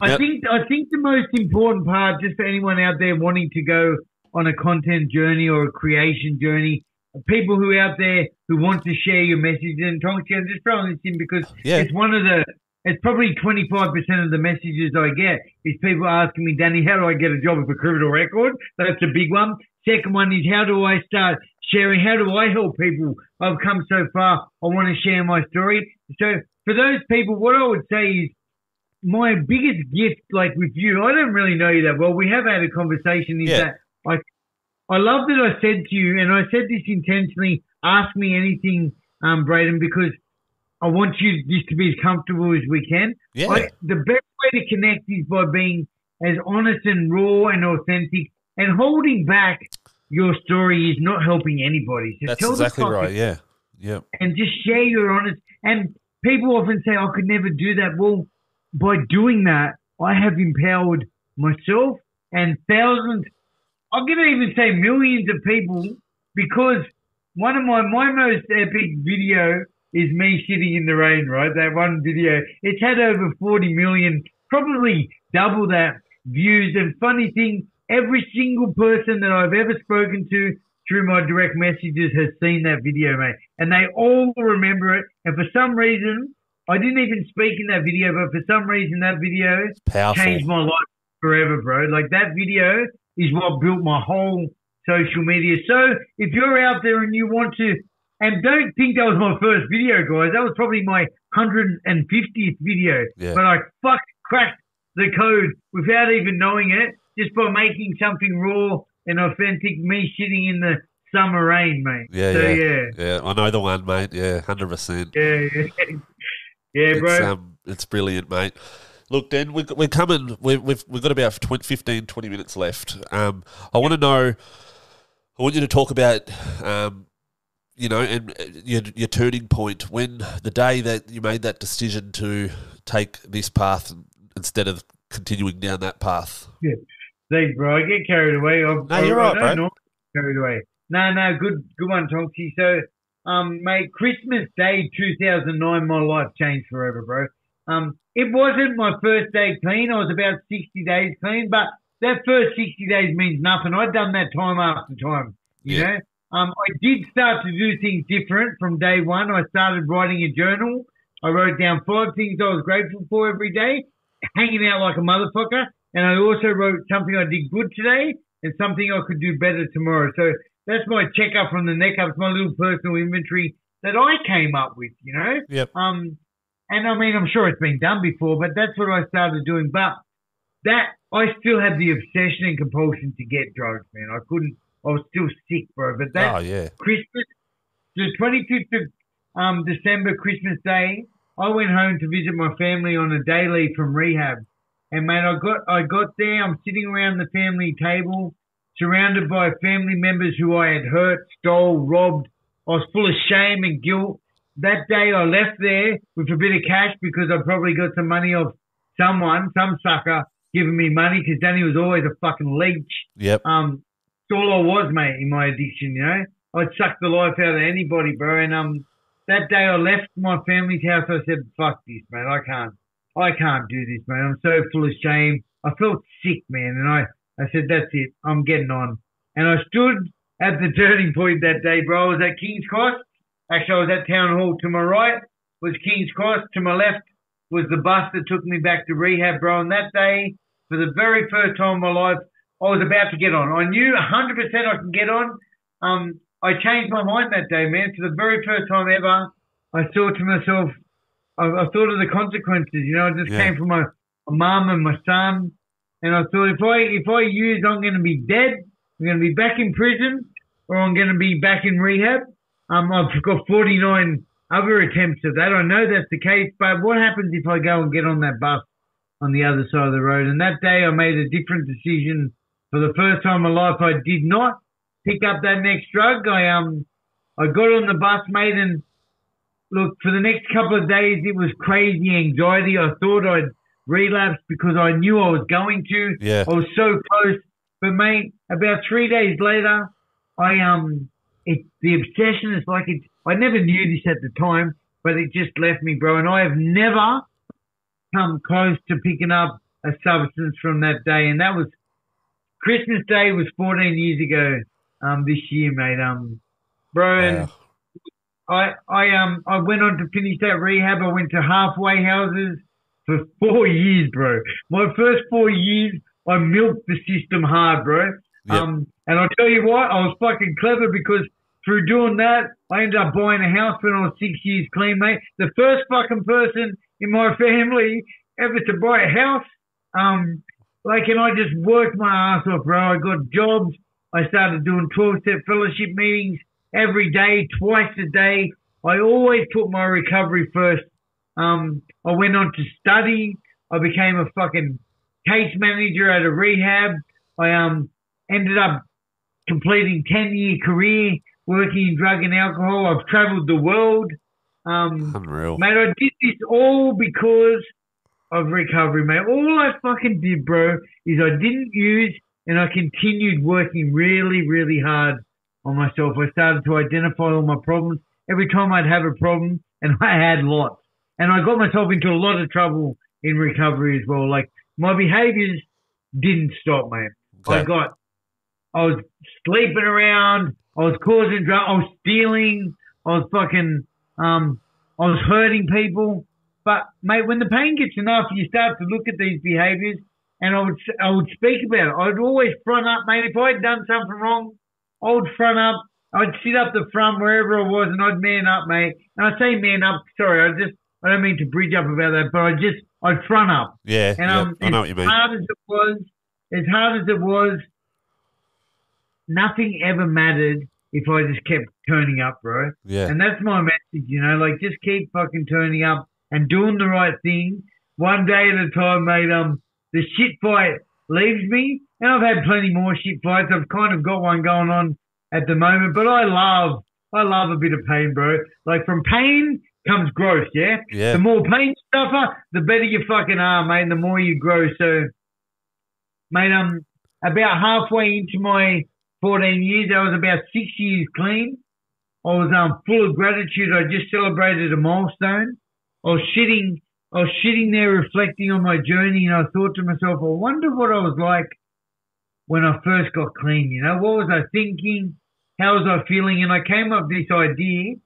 I think I think the most important part, just for anyone out there wanting to go on a content journey or a creation journey, people who are out there who want to share your message and talk to you, I'm just throwing this in because Yeah. it's one of the it's probably 25% of the messages I get is people asking me, Danny, how do I get a job with a criminal record? That's a big one. Second one is how do I start sharing? How do I help people? I've come so far. I want to share my story. So for those people, what I would say is my biggest gift, like with you, I don't really know you that well. We have had a conversation. Is Yeah. that I, I love that I said to you, and I said this intentionally. Ask me anything, um, Braden, because I want you just to be as comfortable as we can. Yeah. I, the best way to connect is by being as honest and raw and authentic, and holding back your story is not helping anybody. So That's exactly right. Yeah, yeah, and just share your honest. And people often say, I could never do that. Well, by doing that, I have empowered myself and thousands, I'm going to even say millions of people because one of my, my most epic video is me sitting in the rain, right? That one video, it's had over 40 million, probably double that views. And funny thing, every single person that I've ever spoken to through my direct messages has seen that video, mate. And they all remember it. And for some reason, I didn't even speak in that video, but for some reason, that video powerful. changed my life forever, bro. Like that video is what built my whole social media. So if you're out there and you want to, and don't think that was my first video, guys. That was probably my 150th video. Yeah. But I fuck cracked the code without even knowing it, just by making something raw and authentic. Me sitting in the summer rain, mate. Yeah, so, yeah, yeah, yeah. I know the one, mate. Yeah, hundred percent. yeah, yeah, yeah, It's bro. um, it's brilliant, mate. Look, Dan, we, we're coming. We've, we've we've got about 20, 15, 20 minutes left. Um, I want to know. I want you to talk about, um, you know, and uh, your your turning point when the day that you made that decision to take this path instead of continuing down that path. Yeah. Thanks, bro. I get carried away. I, No, you're I, right, I bro. carried away. No, no, good, good one, Tonksy. So, um, mate, Christmas Day 2009, my life changed forever, bro. Um, it wasn't my first day clean. I was about 60 days clean, but that first 60 days means nothing. I'd done that time after time, you Yeah. know. Um, I did start to do things different from day one. I started writing a journal. I wrote down five things I was grateful for every day, hanging out like a motherfucker. And I also wrote something I did good today and something I could do better tomorrow. So that's my checkup from the neck up. It's my little personal inventory that I came up with, you know? Yep. Um, and I mean, I'm sure it's been done before, but that's what I started doing. But that, I still had the obsession and compulsion to get drugs, man. I couldn't, I was still sick, bro. But that oh yeah, Christmas, the 25th of um, December, Christmas Day, I went home to visit my family on a day leave from rehab. And man, I got I got there. I'm sitting around the family table, surrounded by family members who I had hurt, stole, robbed. I was full of shame and guilt. That day, I left there with a bit of cash because I probably got some money off someone, some sucker, giving me money because Danny was always a fucking leech. Yep. Um, all I was, mate, in my addiction. You know, I'd suck the life out of anybody, bro. And um, that day I left my family's house, I said, "Fuck this, man. I can't, I can't do this, man. I'm so full of shame. I felt sick, man, and I, I said, that's it. I'm getting on. And I stood at the turning point that day, bro. I was at King's Cross. Actually, I was at Town Hall. To my right was King's Cross. To my left was the bus that took me back to rehab, bro. And that day, for the very first time in my life, I was about to get on. I knew 100% I could get on. Um, I changed my mind that day, man. For the very first time ever, I thought to myself, I, I thought of the consequences. You know, I just Yeah. came from my, my mum and my son, and I thought if I if I use, I'm going to be dead. I'm going to be back in prison, or I'm going to be back in rehab. Um, I've got 49 other attempts at that. I know that's the case, but what happens if I go and get on that bus on the other side of the road? And that day, I made a different decision. For the first time in my life, I did not pick up that next drug. I um, I got on the bus, mate, and look for the next couple of days, it was crazy anxiety. I thought I'd relapse because I knew I was going to. Yeah. I was so close. But mate, about three days later, I um, it the obsession is like it. I never knew this at the time, but it just left me, bro. And I have never come close to picking up a substance from that day. And that was Christmas Day was 14 years ago. Um, this year, mate. Um, bro, and Wow. I I um I went on to finish that rehab. I went to halfway houses for four years, bro. My first four years, I milked the system hard, bro. Yep. Um, and I'll tell you what, I was fucking clever because through doing that, I ended up buying a house when I was six years clean, mate. The first fucking person in my family ever to buy a house. Um, like, and I just worked my ass off, bro. I got jobs. I started doing 12 step fellowship meetings every day, twice a day. I always put my recovery first. Um, I went on to study. I became a fucking case manager at a rehab. I um ended up completing 10 year career working in drug and alcohol. I've traveled the world. Um, Unreal. Mate, I did this all because of recovery, mate. All I fucking did, bro, is I didn't use and I continued working really, really hard on myself. I started to identify all my problems. Every time I'd have a problem, and I had lots. And I got myself into a lot of trouble in recovery as well. Like, my behaviors didn't stop, mate. I got, I was sleeping around. I was causing drama. I was stealing. I was fucking, um, I was hurting people. But mate, when the pain gets enough, you start to look at these behaviours, and I would, I would speak about it. I'd always front up, mate. If I'd done something wrong, I would front up. I'd sit up the front wherever I was, and I'd man up, mate. And I say man up. Sorry, I just, I don't mean to bridge up about that, but I just, I'd front up. Yeah. And yeah. um, I know what as you mean. hard as it was, as hard as it was, nothing ever mattered if I just kept turning up, bro. Yeah. And that's my message, you know, like just keep fucking turning up and doing the right thing, one day at a time, mate. Um, the shit fight leaves me, and I've had plenty more shit fights. I've kind of got one going on at the moment, but I love, I love a bit of pain, bro. Like from pain comes growth, yeah. Yeah. The more pain you suffer, the better you fucking are, mate. And the more you grow. So, mate, I'm about halfway into my 14 years. I was about six years clean. I was um full of gratitude. I just celebrated a milestone. I was sitting, I was sitting there reflecting on my journey, and I thought to myself, I wonder what I was like when I first got clean. You know, what was I thinking? How was I feeling? And I came up with this idea.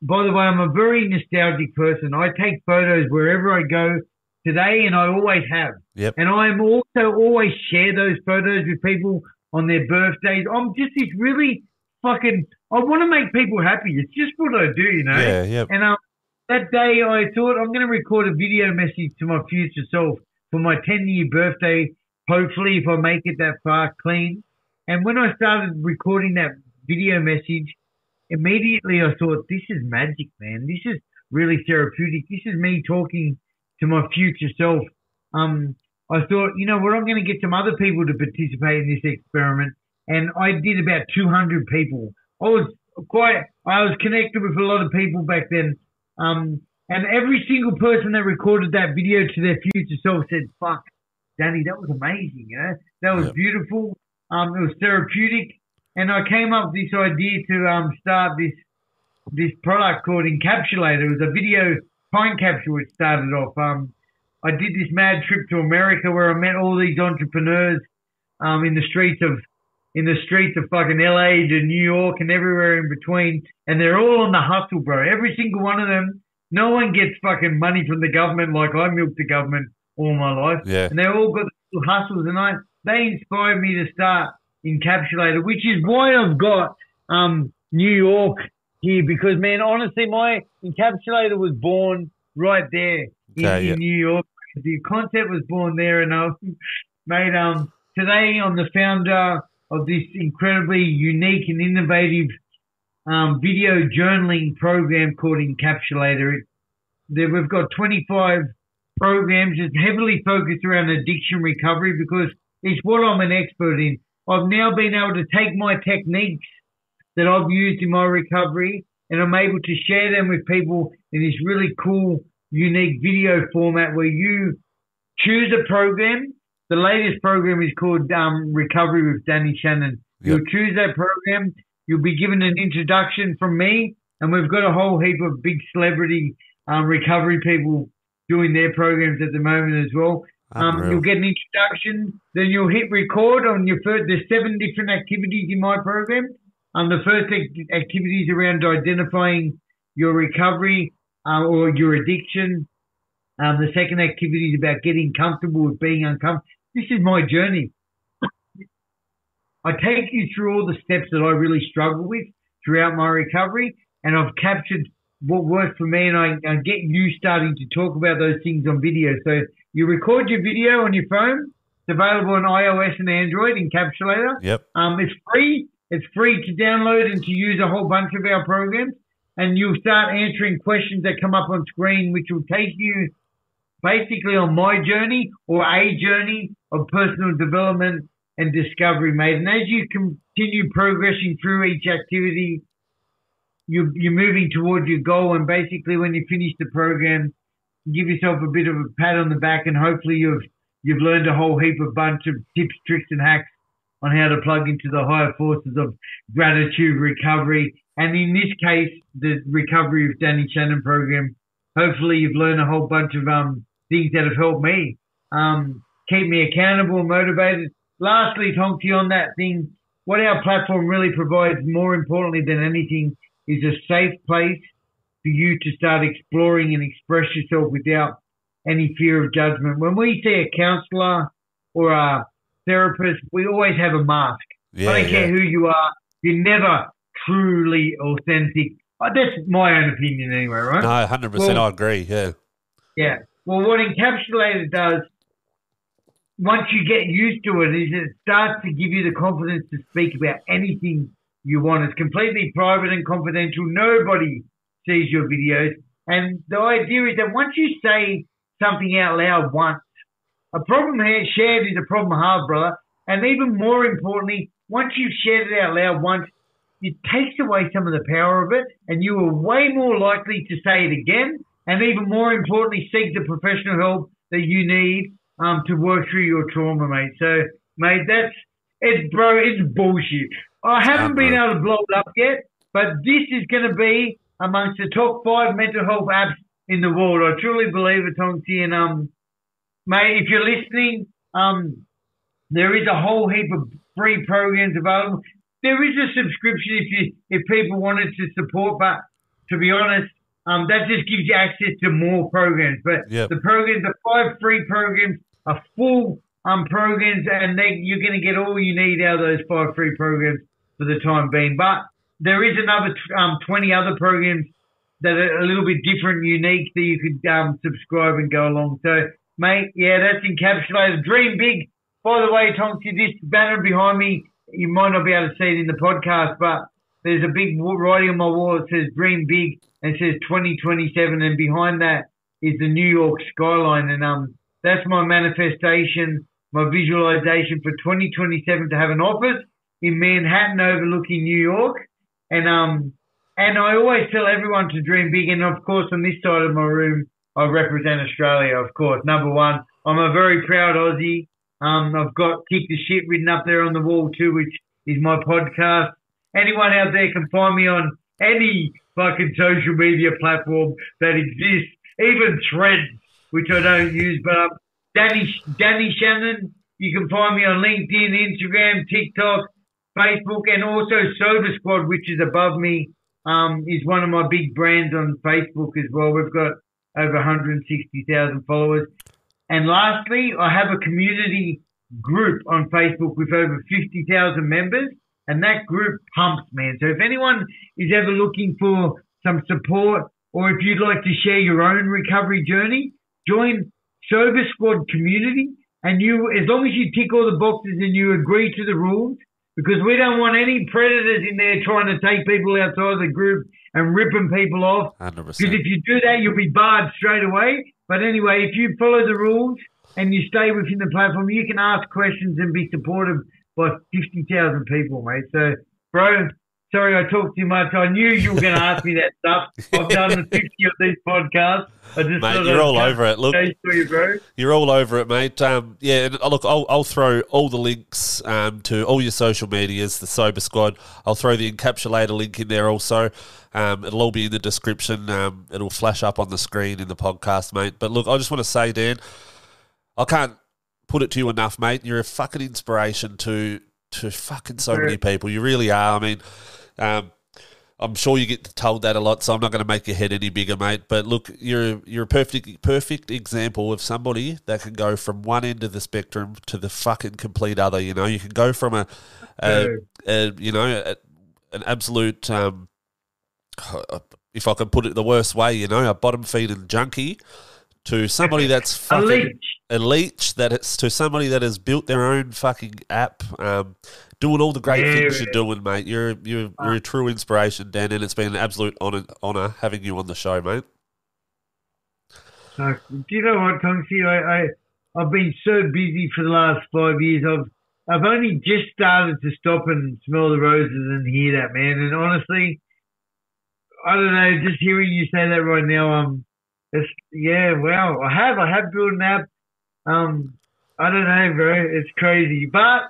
By the way, I'm a very nostalgic person. I take photos wherever I go today, and I always have. Yep. And I'm also always share those photos with people on their birthdays. I'm just this really fucking. I want to make people happy. It's just what I do, you know. Yeah. Yeah. And um, that day I thought I'm going to record a video message to my future self for my 10 year birthday. Hopefully, if I make it that far clean. And when I started recording that video message, immediately I thought, this is magic, man. This is really therapeutic. This is me talking to my future self. Um, I thought, you know what, I'm going to get some other people to participate in this experiment. And I did about 200 people. I was quite, I was connected with a lot of people back then. Um, and every single person that recorded that video to their future self said, fuck, Danny, that was amazing. You know, that was Yep. beautiful. Um, it was therapeutic, and I came up with this idea to um start this this product called Encapsulator. It was a video time capsule. It started off. Um, I did this mad trip to America where I met all these entrepreneurs um, in the streets of in the streets of fucking LA to New York and everywhere in between, and they're all on the hustle, bro. Every single one of them. No one gets fucking money from the government like I milked the government all my life, Yeah. and they all got little hustles, and I they inspired me to start Encapsulator, which is why I've got um, New York here because man, honestly, my encapsulator was born right there in, yeah. in New York. The concept was born there, and I made um today I'm the founder of this incredibly unique and innovative um, video journaling program called Encapsulator. It, there, we've got 25 programs. It's heavily focused around addiction recovery because it's what I'm an expert in. I've now been able to take my techniques that I've used in my recovery and I'm able to share them with people in this really cool, unique video format where you choose a program. The latest program is called um, Recovery with Danny Shannon. Yep. You'll choose that program. You'll be given an introduction from me, and we've got a whole heap of big celebrity um, recovery people doing their programs at the moment as well. Um, you'll get an introduction, then you'll hit record on your first. There's seven different activities in my program. Um, the first act- activity is around identifying your recovery uh, or your addiction. Um, the second activity is about getting comfortable with being uncomfortable. This is my journey. I take you through all the steps that I really struggle with throughout my recovery, and I've captured what worked for me, and I, I get you starting to talk about those things on video. So you record your video on your phone. It's available on iOS and Android, Encapsulator. Yep. Um, it's free. It's free to download and to use a whole bunch of our programs. And you'll start answering questions that come up on screen, which will take you basically on my journey or a journey of personal development and discovery, mate. And as you continue progressing through each activity, you, you're moving towards your goal. And basically, when you finish the program, give yourself a bit of a pat on the back, and hopefully you've you've learned a whole heap of bunch of tips, tricks, and hacks on how to plug into the higher forces of gratitude recovery. And in this case, the recovery of Danny Shannon program. Hopefully, you've learned a whole bunch of um, things that have helped me um, keep me accountable, and motivated. Lastly, Tonksy, on that thing, what our platform really provides, more importantly than anything, is a safe place for you to start exploring and express yourself without any fear of judgment. When we see a counselor or a therapist, we always have a mask. Yeah. I don't care who you are, you're never truly authentic. Uh, That's my own opinion anyway, right? No, hundred percent. Well- I agree. Yeah. Yeah. Well, what Encapsulator does, once you get used to it, is it starts to give you the confidence to speak about anything you want. It's completely private and confidential. Nobody sees your videos. And the idea is that once you say something out loud once, a problem shared is a problem halved, brother. And even more importantly, once you've shared it out loud once, it takes away some of the power of it, and you are way more likely to say it again, and even more importantly, seek the professional help that you need um, to work through your trauma, mate. So, mate, that's it's bro, it's bullshit. I haven't been able to blow it up yet, but this is going to be amongst the top five mental health apps in the world. I truly believe it, Tonksy. And um, mate, if you're listening, um, there is a whole heap of free programs available. There is a subscription if you if people wanted to support, but to be honest, um, that just gives you access to more programs. But Yep. the programs, the five free programs, are full um programs, and they, you're going to get all you need out of those five free programs for the time being. But there is another um 20 other programs that are a little bit different, unique that you could um subscribe and go along. So, mate, yeah, that's Encapsulator. Dream big. By the way, Tonksy, this banner behind me, you might not be able to see it in the podcast, but there's a big writing on my wall that says "Dream Big" and says 2027, and behind that is the New York skyline, and um, that's my manifestation, my visualization for 2027 to have an office in Manhattan overlooking New York, and um, and I always tell everyone to dream big, and of course on this side of my room, I represent Australia, of course, number one. I'm a very proud Aussie. Um, I've got Kick the Shit written up there on the wall too, which is my podcast. Anyone out there can find me on any fucking social media platform that exists, even Threads, which I don't use. But um, Danny Danny Shannon, you can find me on LinkedIn, Instagram, TikTok, Facebook, and also Sober Squad, which is above me. Um, is one of my big brands on Facebook as well. We've got over 160,000 followers. And lastly, I have a community group on Facebook with over 50,000 members, and that group pumps, man. So if anyone is ever looking for some support, or if you'd like to share your own recovery journey, join Sober Squad Community. And you, as long as you tick all the boxes and you agree to the rules, because we don't want any predators in there trying to take people outside the group and ripping people off. 100%. Because if you do that, you'll be barred straight away. But anyway, if you follow the rules and you stay within the platform, you can ask questions and be supported by 50,000 people, mate. So, bro, sorry I talked too much. I knew you were going to ask me that stuff. I've done 50 of these podcasts. I just Mate, you're all over it. Look, you, bro. You're all over it, mate. Um, yeah, and uh, look, I'll, I'll throw all the links um, to all your social medias, the Sober Squad. I'll throw the encapsulator link in there also. Um, it'll all be in the description. Um, it'll flash up on the screen in the podcast, mate. But look, I just want to say, Dan, I can't put it to you enough, mate. You're a fucking inspiration to to fucking so many people. You really are. I mean, um, I'm sure you get told that a lot, so I'm not going to make your head any bigger, mate. But look, you're you're a perfect perfect example of somebody that can go from one end of the spectrum to the fucking complete other. You know, you can go from a, a, a you know, a, an absolute, um, if I can put it the worst way, you know, a bottom feeding junkie, to somebody that's fucking a leech. a leech that it's to somebody that has built their own fucking app, um, doing all the great Yeah, things you're doing, mate. You're you're you're a true inspiration, Dan, and it's been an absolute honor honor having you on the show, mate. Uh, do you know what, Tonksy? I, I I've been so busy for the last five years. I've I've only just started to stop and smell the roses and hear that, man. And honestly, I don't know. Just hearing you say that right now, um, it's yeah, wow. I have I have built an app. Um, I don't know, bro. It's crazy. But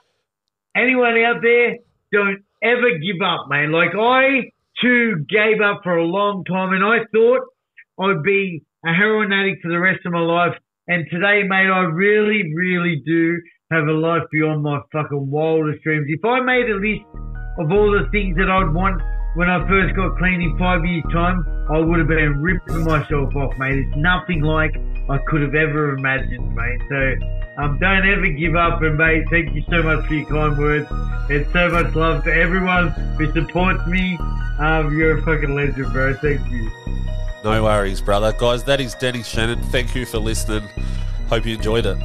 anyone out there, don't ever give up, man. Like I too gave up for a long time, and I thought I'd be a heroin addict for the rest of my life. And today, mate, I really, really do have a life beyond my fucking wildest dreams. If I made a list of all the things that I'd want when I first got clean in five years' time, I would have been ripping myself off, mate. It's nothing like I could have ever imagined, mate. So um, don't ever give up, and mate, thank you so much for your kind words. It's so much love to everyone who supports me. Um, you're a fucking legend, bro. Thank you. No worries, brother. Guys, that is Danny Shannon. Thank you for listening. Hope you enjoyed it.